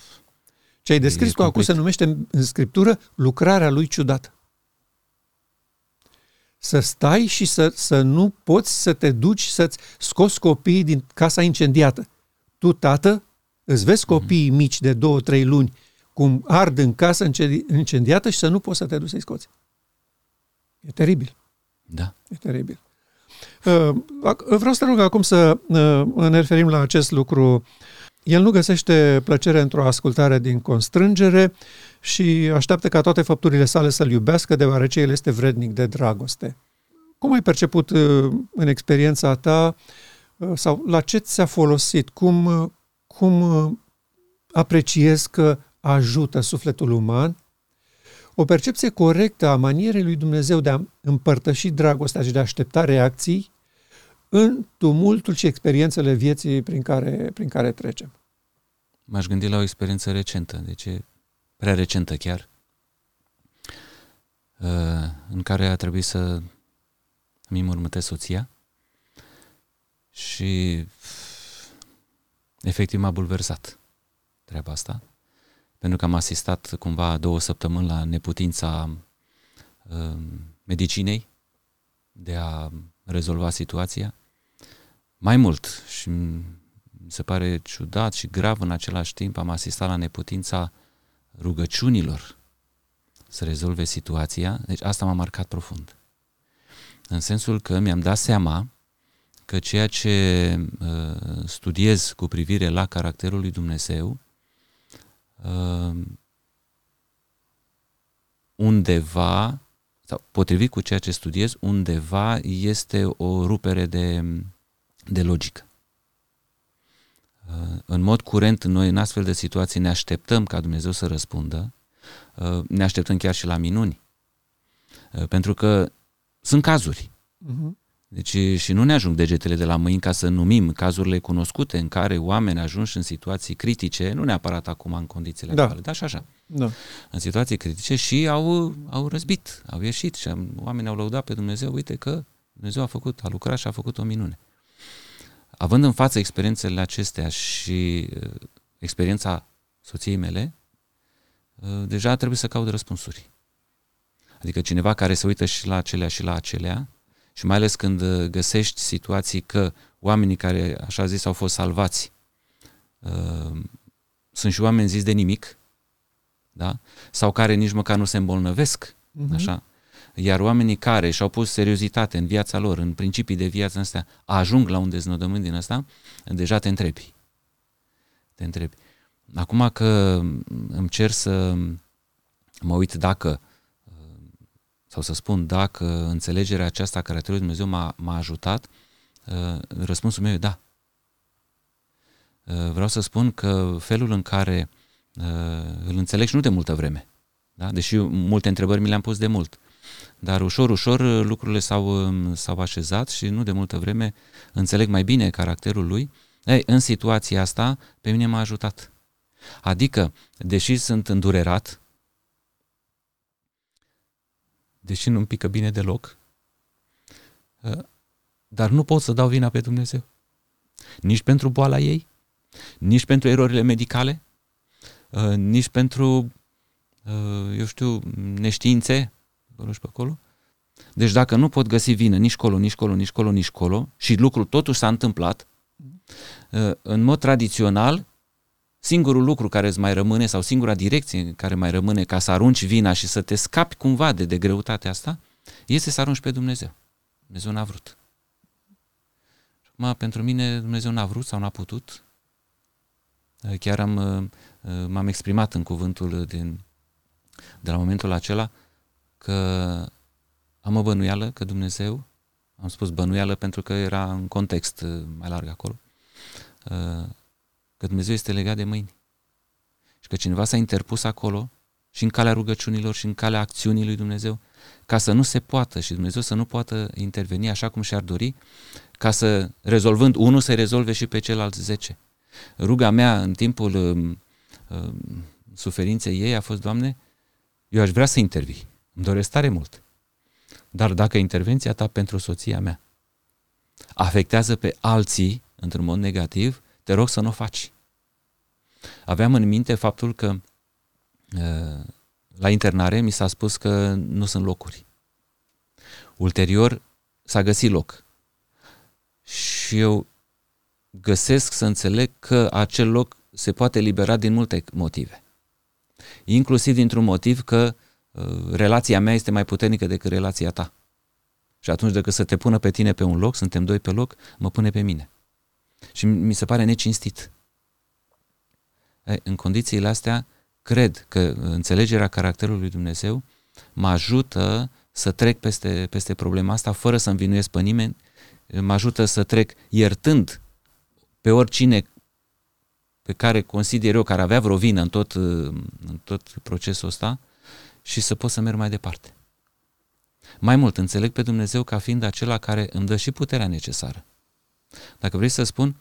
Ce ai descris tu acum se numește în scriptură lucrarea lui ciudată să stai și să, să nu poți să te duci să-ți scoți copiii din casa incendiată. Tu, tată, îți vezi mhm. copiii mici de două, trei luni cum ard în casa incendiată și să nu poți să te duci să-i scoți. E teribil. Da. E teribil. Uh, vreau să te rog acum să uh, ne referim la acest lucru. El nu găsește plăcere într-o ascultare din constrângere, și așteaptă ca toate făpturile sale să-l iubească, deoarece el este vrednic de dragoste. Cum ai perceput uh, în experiența ta uh, sau la ce ți-a folosit? Cum, uh, cum apreciezi că ajută sufletul uman? O percepție corectă a manierei lui Dumnezeu de a împărtăși dragostea și de a aștepta reacții în tumultul și experiențele vieții prin care, prin care trecem. M-aș gândi la o experiență recentă. Deci prea recentă chiar, uh, în care a trebuit să mi înmormântez soția și efectiv m-a bulversat treaba asta, pentru că am asistat cumva două săptămâni la neputința uh, medicinei de a rezolva situația. Mai mult, și mi se pare ciudat și grav în același timp, am asistat la neputința rugăciunilor să rezolve situația. Deci asta m-a marcat profund. În sensul că mi-am dat seama că ceea ce uh, studiez cu privire la caracterul lui Dumnezeu uh, undeva, sau potrivit cu ceea ce studiez, undeva este o rupere de, de logică. Uh, în mod curent, noi în astfel de situații ne așteptăm ca Dumnezeu să răspundă, uh, ne așteptăm chiar și la minuni. Uh, pentru că sunt cazuri. Uh-huh. Deci și nu ne ajung degetele de la mâini ca să numim cazurile cunoscute în care oameni ajunși în situații critice, nu neapărat acum în condițiile da. actuale, dar și așa, Da. în situații critice și au, au răzbit, au ieșit și oamenii au lăudat pe Dumnezeu, uite că Dumnezeu a făcut, a lucrat și a făcut o minune. Având în față experiențele acestea și uh, experiența soției mele, uh, deja trebuie să caut răspunsuri. Adică cineva care se uită și la acelea și la acelea, și mai ales când uh, găsești situații că oamenii care, așa zis, au fost salvați, uh, sunt și oameni zis de nimic, da? sau care nici măcar nu se îmbolnăvesc, uh-huh. așa? Iar oamenii care și-au pus seriozitate în viața lor, în principii de viață astea, ajung la un deznodământ din ăsta, deja te întrebi. Te întrebi. Acum că îmi cer să mă uit dacă sau să spun dacă înțelegerea aceasta a caracterului Dumnezeu m-a, m-a ajutat, uh, răspunsul meu e da. Uh, vreau să spun că felul în care uh, îl înțeleg și nu de multă vreme, da? deși multe întrebări mi le-am pus de mult, dar ușor, ușor lucrurile s-au, um, s-au așezat și nu de multă vreme înțeleg mai bine caracterul lui. Ei, în situația asta, pe mine m-a ajutat. Adică, deși sunt îndurerat, deși nu-mi pică bine deloc, ă, dar nu pot să dau vina pe Dumnezeu. Nici pentru boala ei, nici pentru erorile medicale, ă, nici pentru, ă, eu știu, neștiințe, acolo și pe acolo. Deci dacă nu pot găsi vină nici colo, nici colo, nici colo, nici colo și lucrul totuși s-a întâmplat, în mod tradițional, Singurul lucru care îți mai rămâne sau singura direcție care mai rămâne ca să arunci vina și să te scapi cumva de, de greutatea asta este să arunci pe Dumnezeu. Dumnezeu n-a vrut. Acum, pentru mine Dumnezeu n-a vrut sau n-a putut. Chiar am, m-am exprimat în cuvântul din, de la momentul acela că am o bănuială că Dumnezeu, am spus bănuială pentru că era în context mai larg acolo, că Dumnezeu este legat de mâini și că cineva s-a interpus acolo și în calea rugăciunilor și în calea acțiunii lui Dumnezeu ca să nu se poată și Dumnezeu să nu poată interveni așa cum și-ar dori ca să, rezolvând unul, să rezolve și pe celălalt zece. Ruga mea în timpul uh, uh, suferinței ei a fost, Doamne, eu aș vrea să intervii, îmi doresc tare mult, dar dacă intervenția ta pentru soția mea afectează pe alții într-un mod negativ, te rog să nu o faci. Aveam în minte faptul că uh, la internare mi s-a spus că nu sunt locuri. Ulterior s-a găsit loc. Și eu găsesc să înțeleg că acel loc se poate libera din multe motive. Inclusiv dintr-un motiv că uh, relația mea este mai puternică decât relația ta. Și atunci decât să te pună pe tine pe un loc, suntem doi pe loc, mă pune pe mine. Și mi se pare necinstit. În condițiile astea, cred că înțelegerea caracterului lui Dumnezeu mă ajută să trec peste, peste problema asta fără să învinuiesc pe nimeni, mă ajută să trec iertând pe oricine pe care consider eu, care avea vreo vină în tot, în tot procesul ăsta și să pot să merg mai departe. Mai mult, înțeleg pe Dumnezeu ca fiind acela care îmi dă și puterea necesară dacă vrei să spun,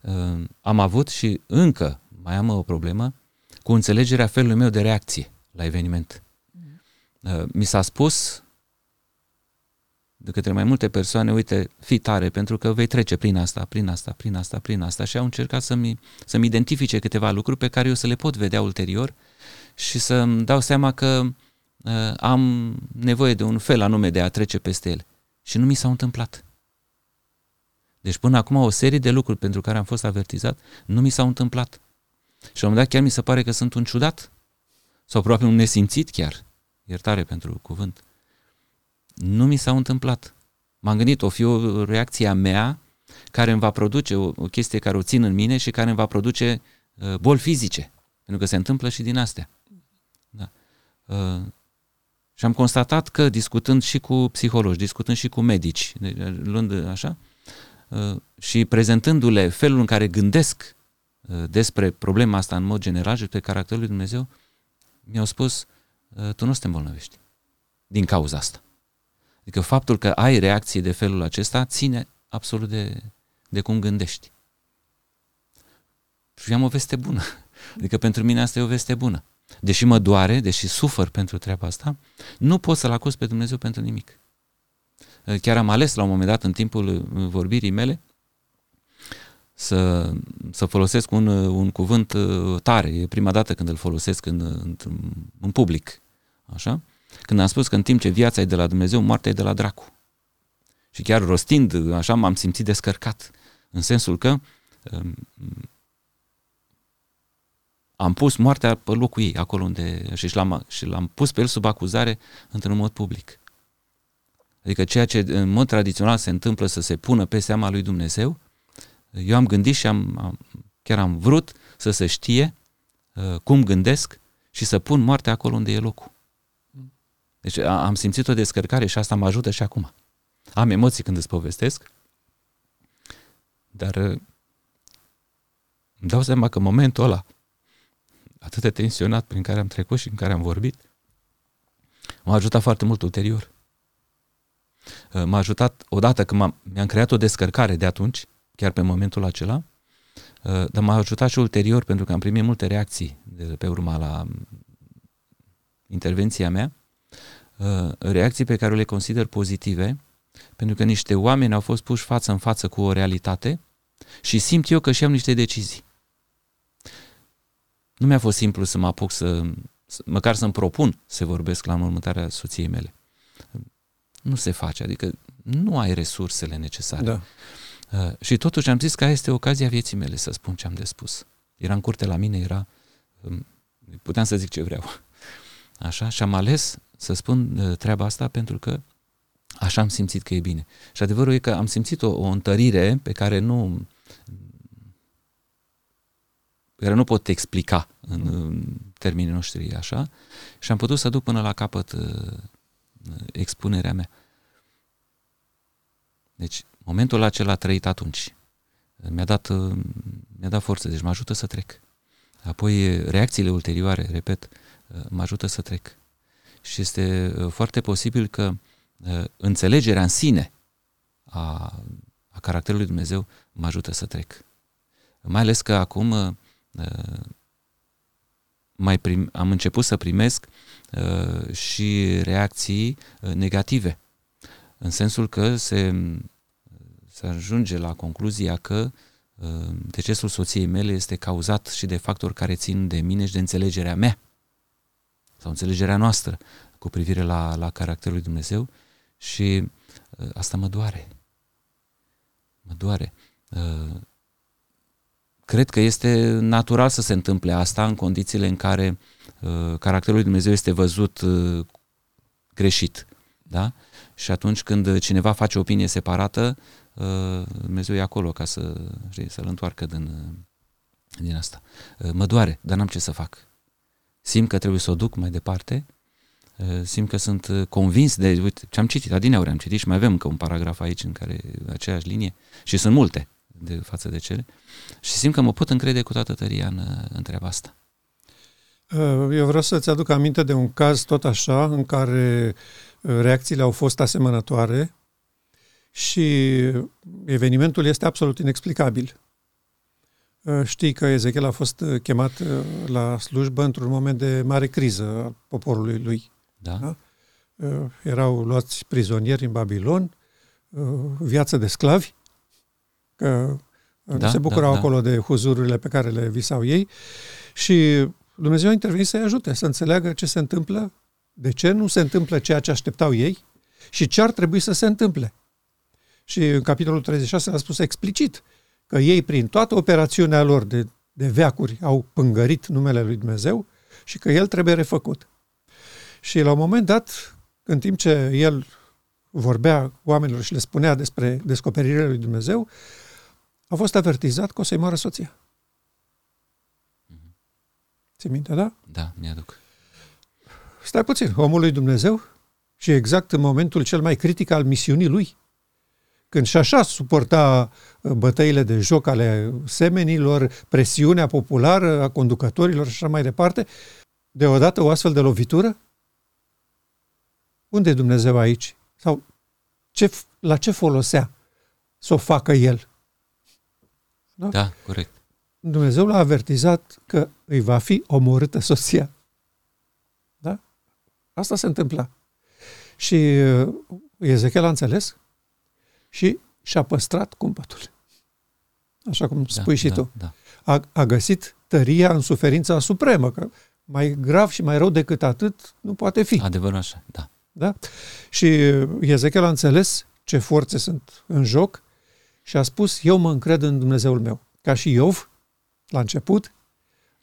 uh, am avut și încă mai am o problemă cu înțelegerea felului meu de reacție la eveniment. Mm. Uh, mi s-a spus de către mai multe persoane, uite, fii tare, pentru că vei trece prin asta, prin asta, prin asta, prin asta și au încercat să-mi, să-mi identifice câteva lucruri pe care eu să le pot vedea ulterior și să-mi dau seama că uh, am nevoie de un fel anume de a trece peste ele. Și nu mi s-au întâmplat. Deci până acum o serie de lucruri pentru care am fost avertizat nu mi s-au întâmplat. Și la un moment dat chiar mi se pare că sunt un ciudat sau aproape un nesimțit chiar. Iertare pentru cuvânt. Nu mi s-au întâmplat. M-am gândit, o fi o reacție a mea care îmi va produce o, o chestie care o țin în mine și care îmi va produce uh, boli fizice. Pentru că se întâmplă și din astea. Da. Uh, și am constatat că discutând și cu psihologi, discutând și cu medici, luând așa, uh, și prezentându-le felul în care gândesc uh, despre problema asta în mod general și pe caracterul lui Dumnezeu, mi-au spus, uh, tu nu te îmbolnăvești din cauza asta. Adică faptul că ai reacții de felul acesta ține absolut de, de cum gândești. Și am o veste bună. Adică pentru mine asta e o veste bună. Deși mă doare, deși sufăr pentru treaba asta, nu pot să-L acuz pe Dumnezeu pentru nimic. Chiar am ales la un moment dat în timpul vorbirii mele să, să folosesc un, un cuvânt tare. E prima dată când îl folosesc în, în, în public. Așa? Când am spus că în timp ce viața e de la Dumnezeu, moartea e de la dracu. Și chiar rostind, așa m-am simțit descărcat. În sensul că um, am pus moartea pe locul ei, acolo unde... și l-am, și l-am pus pe el sub acuzare într-un mod public. Adică ceea ce în mod tradițional se întâmplă să se pună pe seama lui Dumnezeu, eu am gândit și am, am chiar am vrut să se știe uh, cum gândesc și să pun moartea acolo unde e locul. Deci am simțit o descărcare și asta mă ajută și acum. Am emoții când îți povestesc, dar îmi dau seama că momentul ăla atât de tensionat prin care am trecut și în care am vorbit, m-a ajutat foarte mult ulterior. M-a ajutat odată când m-am, mi-am creat o descărcare de atunci, chiar pe momentul acela, dar m-a ajutat și ulterior pentru că am primit multe reacții de pe urma la intervenția mea Uh, reacții pe care le consider pozitive, pentru că niște oameni au fost puși față în față cu o realitate și simt eu că și am niște decizii. Nu mi-a fost simplu să mă apuc să, măcar să-mi propun să vorbesc la înmormântarea soției mele. Nu se face, adică nu ai resursele necesare. Da. Uh, și totuși am zis că este ocazia vieții mele să spun ce am de spus. Era în curte la mine, era... Um, puteam să zic ce vreau. Așa? Și am ales să spun uh, treaba asta pentru că așa am simțit că e bine. Și adevărul e că am simțit o, o întărire pe care nu pe care nu pot explica în, în termenii noștri așa și am putut să duc până la capăt uh, expunerea mea. Deci, momentul acela trăit atunci mi-a dat, uh, mi-a dat forță, deci mă ajută să trec. Apoi reacțiile ulterioare, repet, uh, mă ajută să trec și este uh, foarte posibil că uh, înțelegerea în sine a, a caracterului Dumnezeu mă ajută să trec. Mai ales că acum uh, mai prim, am început să primesc și reacții negative, în sensul că se, se ajunge la concluzia că decesul soției mele este cauzat și de factori care țin de mine și de înțelegerea mea sau înțelegerea noastră cu privire la, la caracterul lui Dumnezeu și uh, asta mă doare. Mă doare. Uh, cred că este natural să se întâmple asta în condițiile în care uh, caracterul lui Dumnezeu este văzut uh, greșit. Da? Și atunci când cineva face o opinie separată, uh, Dumnezeu e acolo ca să, știi, să-l întoarcă din, uh, din asta. Uh, mă doare, dar n-am ce să fac simt că trebuie să o duc mai departe, uh, simt că sunt uh, convins de, uite, ce am citit, adineauri am citit și mai avem încă un paragraf aici în care aceeași linie și sunt multe de față de cele și simt că mă pot încrede cu toată tăria în, uh, în treaba asta. Eu vreau să-ți aduc aminte de un caz tot așa, în care reacțiile au fost asemănătoare și evenimentul este absolut inexplicabil. Uh, știi că Ezechiel a fost uh, chemat uh, la slujbă într-un moment de mare criză a poporului lui. Da. da? erau luați prizonieri în Babilon, viață de sclavi, că da, se bucurau da, da. acolo de huzururile pe care le visau ei și Dumnezeu a intervenit să-i ajute, să înțeleagă ce se întâmplă, de ce nu se întâmplă ceea ce așteptau ei și ce ar trebui să se întâmple. Și în capitolul 36 a spus explicit că ei, prin toată operațiunea lor de, de veacuri, au pângărit numele lui Dumnezeu și că el trebuie refăcut. Și la un moment dat, în timp ce el vorbea oamenilor și le spunea despre descoperirea lui Dumnezeu, a fost avertizat că o să-i moară soția. Mm-hmm. Ți minte, da? Da, mi-aduc. Stai puțin, omul lui Dumnezeu și exact în momentul cel mai critic al misiunii lui, când și așa suporta uh, bătăile de joc ale semenilor, presiunea populară a conducătorilor și așa mai departe, deodată o astfel de lovitură? Unde e Dumnezeu aici? Sau ce, la ce folosea să o facă el? Da? da, corect. Dumnezeu l-a avertizat că îi va fi omorâtă soția. Da? Asta se întâmpla. Și uh, Ezechiel a înțeles și și-a păstrat cumpătul. Așa cum da, spui și da, tu. Da. A, a găsit tăria în suferința supremă, că mai grav și mai rău decât atât nu poate fi. Adevărul așa, da. da? Și Ezechiel a înțeles ce forțe sunt în joc și a spus, eu mă încred în Dumnezeul meu. Ca și Iov, la început,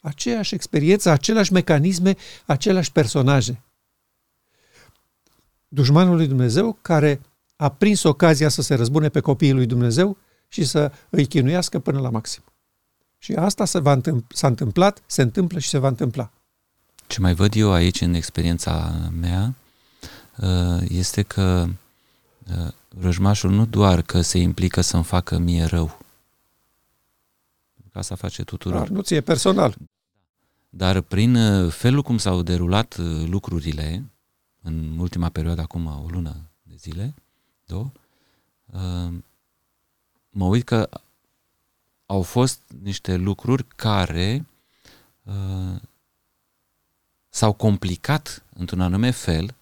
aceeași experiență, aceleași mecanisme, aceleași personaje. Dușmanul lui Dumnezeu care a prins ocazia să se răzbune pe copiii lui Dumnezeu și să îi chinuiască până la maxim. Și asta se va întâmpl- s-a întâmplat, se întâmplă și se va întâmpla. Ce mai văd eu aici în experiența mea uh, este că uh, Răjmașul nu doar că se implică să-mi facă mie rău, ca să face tuturor. Dar nu ție personal. Dar prin uh, felul cum s-au derulat uh, lucrurile, în ultima perioadă, acum o lună de zile, două, uh, mă uit că au fost niște lucruri care s-au complicat într-un anume fel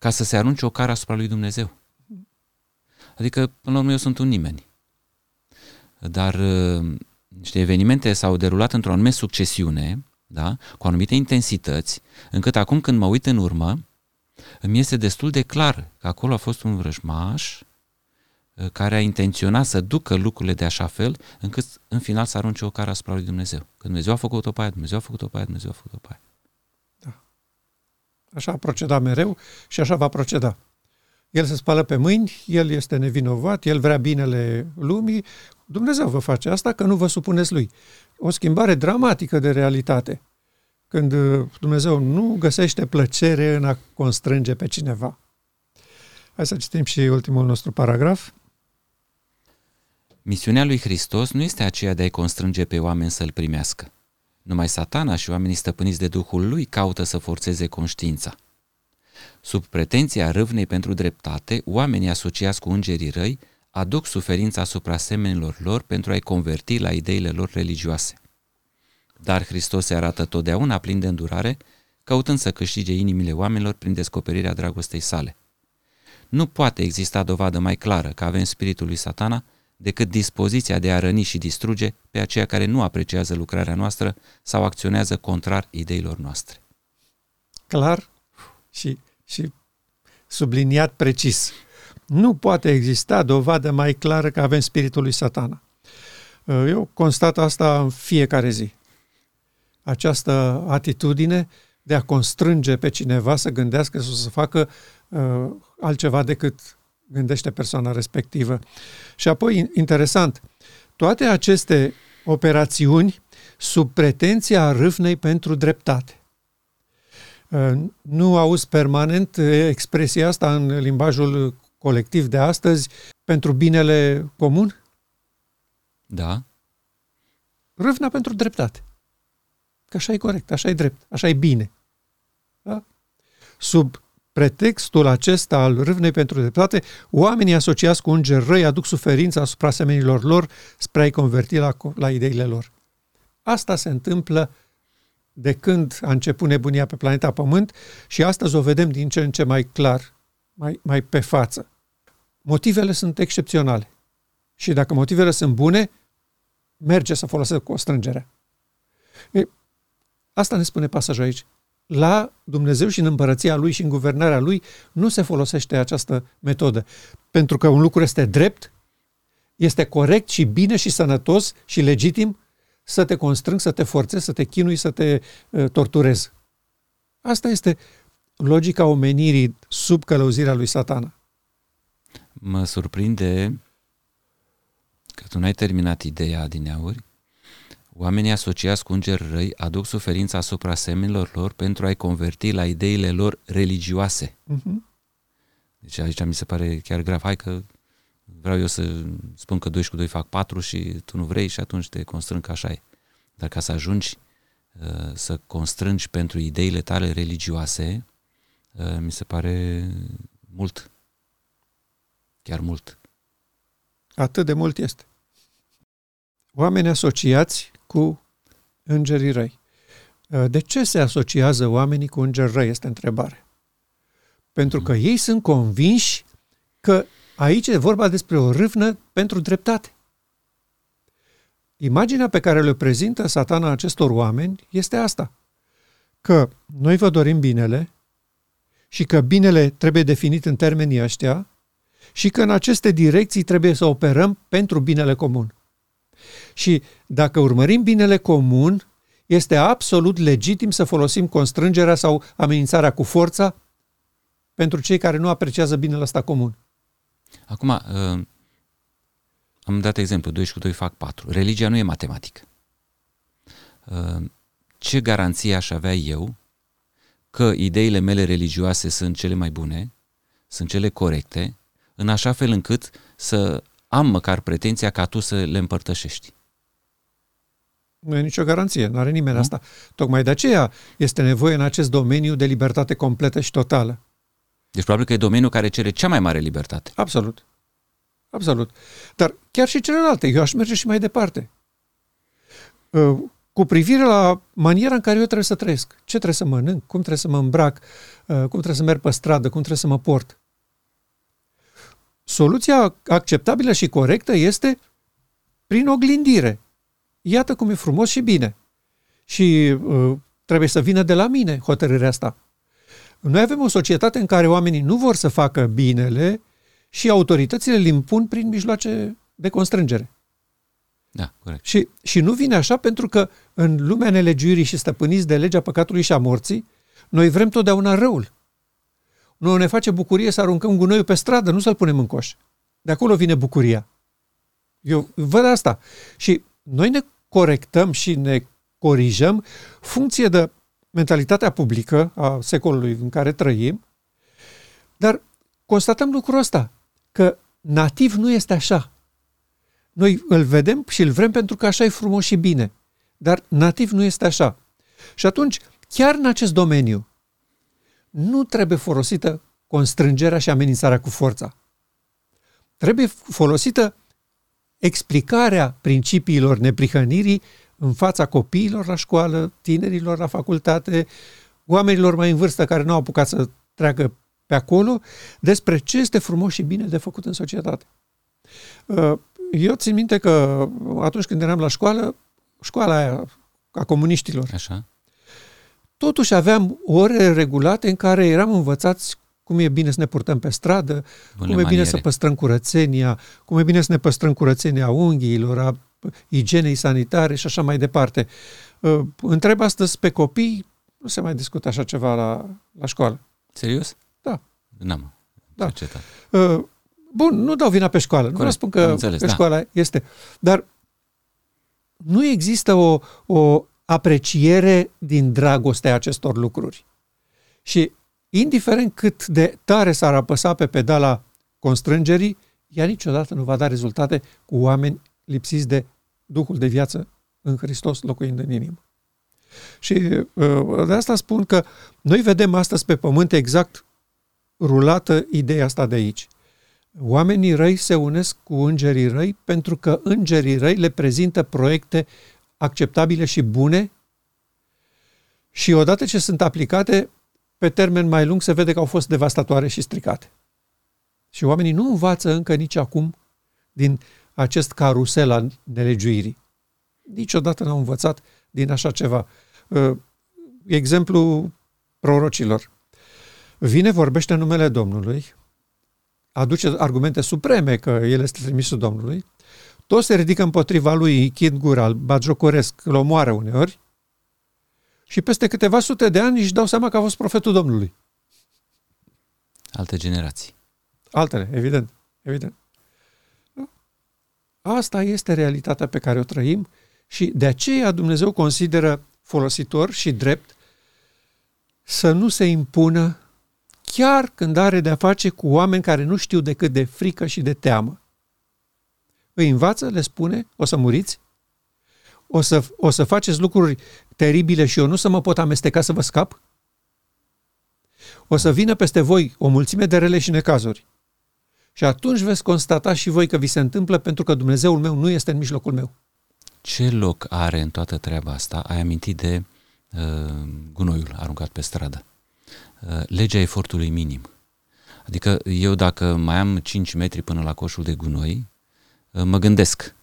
ca să se arunce o cară asupra lui Dumnezeu. Adică, până la urmă, eu sunt un nimeni. Dar uh, niște evenimente s-au derulat într-o anume succesiune, da? cu anumite intensități, încât acum când mă uit în urmă, îmi este destul de clar că acolo a fost un vrăjmaș uh, care a intenționat să ducă lucrurile de așa fel, încât în final să arunce o cară asupra lui Dumnezeu. Că Dumnezeu a făcut-o pe aia, Dumnezeu a făcut-o pe aia, Dumnezeu a făcut-o pe aia. Da. Așa a procedat mereu și așa va proceda. El se spală pe mâini, el este nevinovat, el vrea binele lumii. Dumnezeu vă face asta că nu vă supuneți lui. O schimbare dramatică de realitate. Când uh, Dumnezeu nu găsește plăcere în a constrânge pe cineva. Hai să citim și ultimul nostru paragraf. Misiunea lui Hristos nu este aceea de a-i constrânge pe oameni să-L primească. Numai satana și oamenii stăpâniți de Duhul lui caută să forțeze conștiința. Sub pretenția râvnei pentru dreptate, oamenii asociați cu îngerii răi aduc suferința asupra semenilor lor pentru a-i converti la ideile lor religioase. Dar Hristos se arată totdeauna plin de îndurare, căutând să câștige inimile oamenilor prin descoperirea dragostei sale. Nu poate exista dovadă mai clară că avem spiritul lui satana decât dispoziția de a răni și distruge pe aceia care nu apreciază lucrarea noastră sau acționează contrar ideilor noastre. Clar și și subliniat precis. Nu poate exista dovadă mai clară că avem spiritul lui satana. Eu constat asta în fiecare zi. Această atitudine de a constrânge pe cineva să gândească sau să facă uh, altceva decât gândește persoana respectivă. Și apoi, interesant, toate aceste operațiuni sub pretenția râvnei pentru dreptate. Nu auzi permanent expresia asta în limbajul colectiv de astăzi pentru binele comun? Da. Râvna pentru dreptate. Că așa e corect, așa e drept, așa e bine. Da? Sub pretextul acesta al râvnei pentru dreptate, oamenii asociați cu îngeri răi aduc suferința asupra semenilor lor spre a-i converti la, la ideile lor. Asta se întâmplă de când a început nebunia pe planeta Pământ și astăzi o vedem din ce în ce mai clar, mai, mai pe față. Motivele sunt excepționale. Și dacă motivele sunt bune, merge să folosească constrângerea. E, asta ne spune pasajul aici. La Dumnezeu și în împărăția Lui și în guvernarea Lui nu se folosește această metodă. Pentru că un lucru este drept, este corect și bine și sănătos și legitim să te constrâng, să te forțezi, să te chinui, să te uh, torturezi. Asta este logica omenirii sub călăuzirea lui satana. Mă surprinde că tu n-ai terminat ideea din auri. Oamenii asociați cu îngeri răi aduc suferința asupra semenilor lor pentru a-i converti la ideile lor religioase. Uh-huh. Deci aici mi se pare chiar grav. Hai că vreau eu să spun că 2 și cu 2 fac 4 și tu nu vrei și atunci te constrâng că așa e. Dar ca să ajungi uh, să constrângi pentru ideile tale religioase, uh, mi se pare mult. Chiar mult. Atât de mult este. Oameni asociați cu îngerii răi. Uh, de ce se asociază oamenii cu îngeri răi, este întrebare. Pentru că ei sunt convinși că aici e vorba despre o râvnă pentru dreptate. Imaginea pe care le prezintă satana acestor oameni este asta. Că noi vă dorim binele și că binele trebuie definit în termenii ăștia și că în aceste direcții trebuie să operăm pentru binele comun. Și dacă urmărim binele comun, este absolut legitim să folosim constrângerea sau amenințarea cu forța pentru cei care nu apreciază binele ăsta comun. Acum, uh, am dat exemplu, 2 și cu 2 fac 4. Religia nu e matematică. Uh, ce garanție aș avea eu că ideile mele religioase sunt cele mai bune, sunt cele corecte, în așa fel încât să am măcar pretenția ca tu să le împărtășești. Nu e nicio garanție, nu are nimeni nu? asta. Tocmai de aceea este nevoie în acest domeniu de libertate completă și totală. Deci probabil că e domeniul care cere cea mai mare libertate. Absolut. Absolut. Dar chiar și celelalte, eu aș merge și mai departe. Uh, cu privire la maniera în care eu trebuie să trăiesc, ce trebuie să mănânc, cum trebuie să mă îmbrac, uh, cum trebuie să merg pe stradă, cum trebuie să mă port. Soluția acceptabilă și corectă este prin oglindire. Iată cum e frumos și bine. Și uh, trebuie să vină de la mine hotărârea asta. Noi avem o societate în care oamenii nu vor să facă binele și autoritățile îl impun prin mijloace de constrângere. Da, corect. Și, și nu vine așa pentru că în lumea nelegiuirii și stăpâniți de legea păcatului și a morții, noi vrem totdeauna răul. Nu ne face bucurie să aruncăm gunoiul pe stradă, nu să-l punem în coș. De acolo vine bucuria. Eu văd asta. Și noi ne corectăm și ne corijăm funcție de mentalitatea publică a secolului în care trăim, dar constatăm lucrul ăsta, că nativ nu este așa. Noi îl vedem și îl vrem pentru că așa e frumos și bine, dar nativ nu este așa. Și atunci, chiar în acest domeniu, nu trebuie folosită constrângerea și amenințarea cu forța. Trebuie folosită explicarea principiilor neprihănirii în fața copiilor la școală, tinerilor la facultate, oamenilor mai în vârstă care nu au apucat să treacă pe acolo, despre ce este frumos și bine de făcut în societate. Uh, eu țin minte că atunci când eram la școală, școala aia a comuniștilor, Așa. Totuși aveam ore regulate în care eram învățați cum e bine să ne purtăm pe stradă, Bune cum e maniere. bine să păstrăm curățenia, cum e bine să ne păstrăm curățenia unghiilor, a igienei sanitare și așa mai departe. Uh, întreb astăzi pe copii, nu se mai discută așa ceva la, la școală. Serios? Da. N-am da. Uh, bun, nu dau vina pe școală. Corect. Nu vă spun că, înțeles, că da. școala este. Dar nu există o, o apreciere din dragostea acestor lucruri. Și indiferent cât de tare s-ar apăsa pe pedala constrângerii, ea niciodată nu va da rezultate cu oameni lipsiți de Duhul de viață în Hristos locuind în inimă. Și uh, de asta spun că noi vedem astăzi pe pământ exact rulată ideea asta de aici. Oamenii răi se unesc cu îngerii răi pentru că îngerii răi le prezintă proiecte acceptabile și bune și odată ce sunt aplicate, pe termen mai lung se vede că au fost devastatoare și stricate. Și oamenii nu învață încă nici acum din acest carusel al nelegiuirii. Niciodată n-au învățat din așa ceva. Uh, exemplu prorocilor. Vine, vorbește în numele Domnului, aduce argumente supreme că el este trimisul Domnului, toți se ridică împotriva lui, închid gura, îl bagiocoresc, îl omoară uneori și peste câteva sute de ani își dau seama că a fost profetul Domnului. Alte generații. Altele, evident, evident. Asta este realitatea pe care o trăim și de aceea Dumnezeu consideră folositor și drept să nu se impună chiar când are de-a face cu oameni care nu știu decât de frică și de teamă. Îi învață, le spune, o să muriți, o să, o să faceți lucruri teribile și eu nu să mă pot amesteca să vă scap? O să vină peste voi o mulțime de rele și necazuri. Și atunci veți constata și voi că vi se întâmplă pentru că Dumnezeul meu nu este în mijlocul meu. Ce loc are în toată treaba asta? Ai amintit de uh, gunoiul aruncat pe stradă. Uh, legea efortului minim. Adică eu dacă mai am 5 metri până la coșul de gunoi, uh, mă gândesc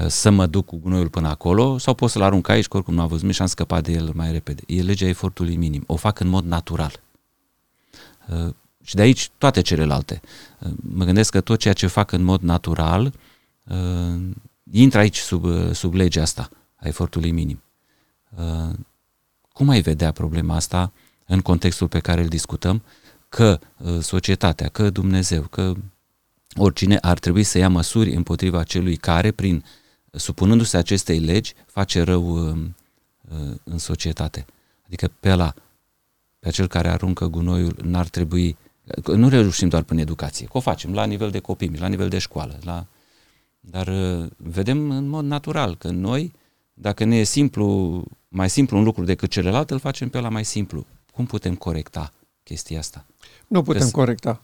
uh, să mă duc cu gunoiul până acolo sau pot să-l arunc aici, că oricum nu am văzut și am scăpat de el mai repede. E legea efortului minim. O fac în mod natural. Uh, și de aici toate celelalte. Uh, mă gândesc că tot ceea ce fac în mod natural uh, intră aici sub, uh, sub legea asta a efortului minim. Uh, cum ai vedea problema asta în contextul pe care îl discutăm? Că uh, societatea, că Dumnezeu, că oricine ar trebui să ia măsuri împotriva celui care, prin supunându-se acestei legi, face rău uh, uh, în societate. Adică pe la pe acel care aruncă gunoiul, n-ar trebui nu reușim doar prin educație, că o facem la nivel de copii, la nivel de școală, la... dar uh, vedem în mod natural că noi, dacă ne e simplu, mai simplu un lucru decât celălalt, îl facem pe la mai simplu. Cum putem corecta chestia asta? Nu putem că corecta.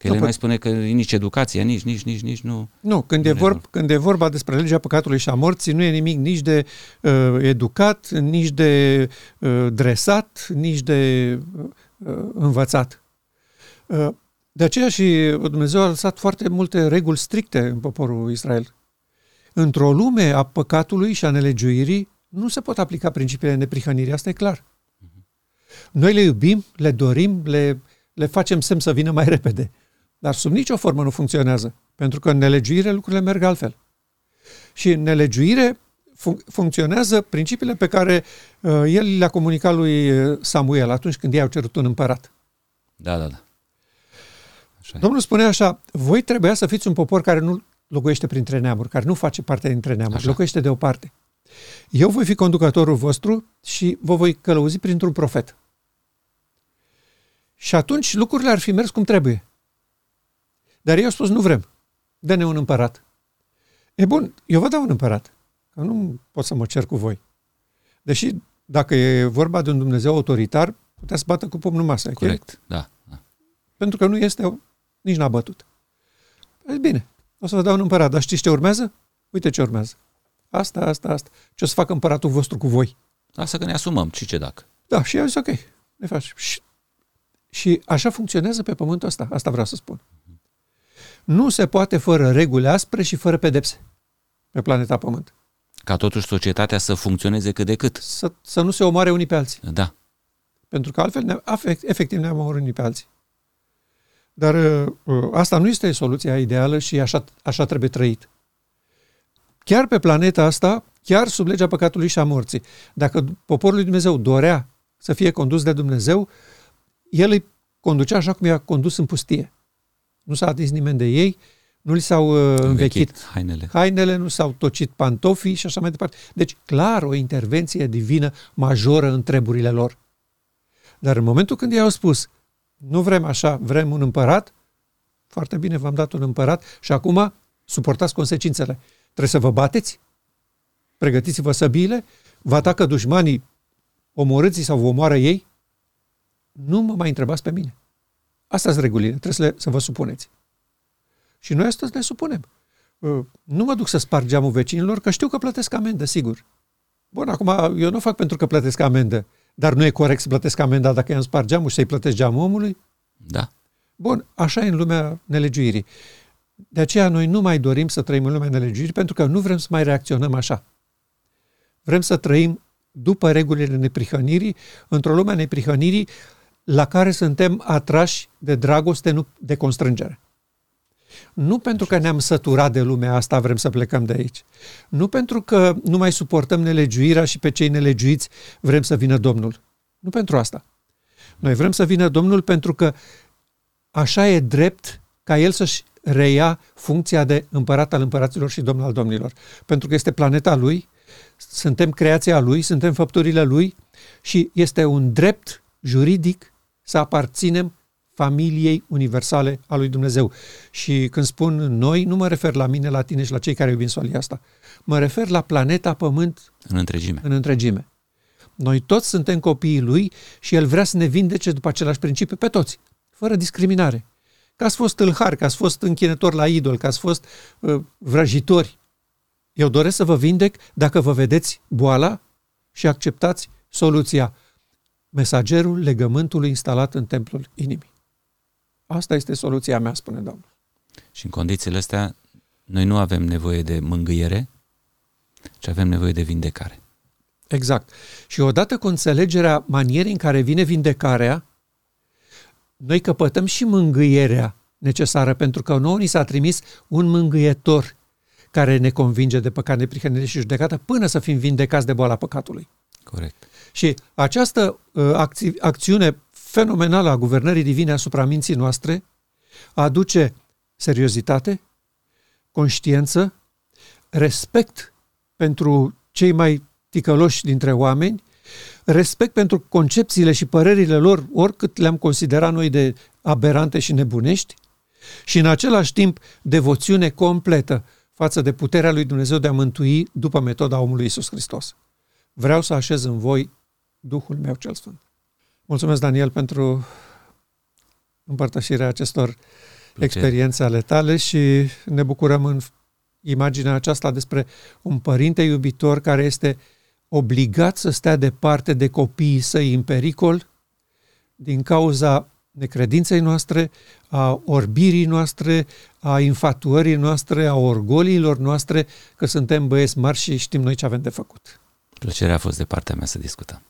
Că el mai spune că nici educația, nici, nici, nici, nici nu... Nu, când e, vorb, când e vorba despre legea păcatului și a morții, nu e nimic nici de uh, educat, nici de uh, dresat, nici de uh, învățat. Uh, de aceea și Dumnezeu a lăsat foarte multe reguli stricte în poporul Israel. Într-o lume a păcatului și a nelegiuirii nu se pot aplica principiile neprihănirii, asta e clar. Noi le iubim, le dorim, le, le facem semn să vină mai repede, dar sub nicio formă nu funcționează, pentru că în nelegiuire lucrurile merg altfel. Și în nelegiuire fun- funcționează principiile pe care uh, el le-a comunicat lui Samuel atunci când i-au cerut un împărat. Da, da, da. Așa Domnul spune așa, voi trebuia să fiți un popor care nu locuiește printre neamuri, care nu face parte dintre neamuri, așa. locuiește deoparte. Eu voi fi conducătorul vostru și vă voi călăuzi printr-un profet. Și atunci lucrurile ar fi mers cum trebuie. Dar ei au spus, nu vrem, dă-ne un împărat. E bun, eu vă dau un împărat, că nu pot să mă cer cu voi. Deși, dacă e vorba de un Dumnezeu autoritar, puteți să bată cu pumnul masă. Corect, da, da. Pentru că nu este nici n-a bătut. Păi bine, o să vă dau un împărat, dar știți ce urmează? Uite ce urmează. Asta, asta, asta. Ce o să facă împăratul vostru cu voi? Asta că ne asumăm, și ce dacă. Da, și a zis ok, ne faci. Și, și așa funcționează pe pământul ăsta, asta vreau să spun. Nu se poate fără reguli aspre și fără pedepse pe planeta Pământ. Ca totuși societatea să funcționeze cât de cât. Să, să nu se omoare unii pe alții. Da. Pentru că altfel, ne, efectiv, ne-am omorât unii pe alții. Dar uh, uh, asta nu este soluția ideală și așa, așa trebuie trăit. Chiar pe planeta asta, chiar sub legea păcatului și a morții, dacă poporul lui Dumnezeu dorea să fie condus de Dumnezeu, el îi conducea așa cum i-a condus în pustie. Nu s-a atins nimeni de ei, nu li s-au uh, învechit, învechit hainele. hainele, nu s-au tocit pantofii și așa mai departe. Deci, clar, o intervenție divină majoră în treburile lor. Dar în momentul când i-au spus, nu vrem așa, vrem un împărat, foarte bine, v-am dat un împărat și acum suportați consecințele. Trebuie să vă bateți, pregătiți-vă săbiile, vă atacă dușmanii, omorâți sau vă omoară ei, nu mă mai întrebați pe mine. Asta sunt regulile, trebuie să, le, să vă supuneți. Și noi astăzi ne supunem. Uh, nu mă duc să sparg geamul vecinilor, că știu că plătesc amendă, sigur. Bun, acum eu nu fac pentru că plătesc amendă, Dar nu e corect să plătesc amenda dacă i-am spart geamul și să-i plătesc geamul omului? Da. Bun, așa e în lumea nelegiuirii. De aceea noi nu mai dorim să trăim în lumea nelegiuirii pentru că nu vrem să mai reacționăm așa. Vrem să trăim după regulile neprihănirii, într-o lume a neprihănirii la care suntem atrași de dragoste, nu de constrângere. Nu pentru că ne-am săturat de lumea asta, vrem să plecăm de aici. Nu pentru că nu mai suportăm nelegiuirea și pe cei nelegiuiți vrem să vină Domnul. Nu pentru asta. Noi vrem să vină Domnul pentru că așa e drept ca El să-și reia funcția de împărat al împăraților și domn al domnilor. Pentru că este planeta Lui, suntem creația Lui, suntem făpturile Lui și este un drept juridic să aparținem familiei universale a lui Dumnezeu. Și când spun noi, nu mă refer la mine, la tine și la cei care iubim solia asta. Mă refer la planeta Pământ în întregime. în întregime. Noi toți suntem copiii lui și el vrea să ne vindece după același principiu pe toți, fără discriminare. Că ați fost tâlhari, că ați fost închinători la idol, că ați fost uh, vrăjitori. Eu doresc să vă vindec dacă vă vedeți boala și acceptați soluția. Mesagerul legământului instalat în templul inimii. Asta este soluția mea, spune Domnul. Și în condițiile astea, noi nu avem nevoie de mângâiere, ci avem nevoie de vindecare. Exact. Și odată cu înțelegerea manierii în care vine vindecarea, noi căpătăm și mângâierea necesară, pentru că nouă ni s-a trimis un mângâietor care ne convinge de păcat, neprihănire și judecată până să fim vindecați de boala păcatului. Corect. Și această uh, acți- acțiune fenomenală a guvernării divine asupra minții noastre aduce seriozitate, conștiență, respect pentru cei mai ticăloși dintre oameni, respect pentru concepțiile și părerile lor, oricât le-am considerat noi de aberante și nebunești, și în același timp devoțiune completă față de puterea lui Dumnezeu de a mântui după metoda omului Isus Hristos. Vreau să așez în voi Duhul meu cel Sfânt. Mulțumesc, Daniel, pentru împărtășirea acestor Plăcere. experiențe ale tale și ne bucurăm în imaginea aceasta despre un părinte iubitor care este obligat să stea departe de copiii săi în pericol din cauza necredinței noastre, a orbirii noastre, a infatuării noastre, a orgoliilor noastre, că suntem băieți mari și știm noi ce avem de făcut. Plăcerea a fost de partea mea să discutăm.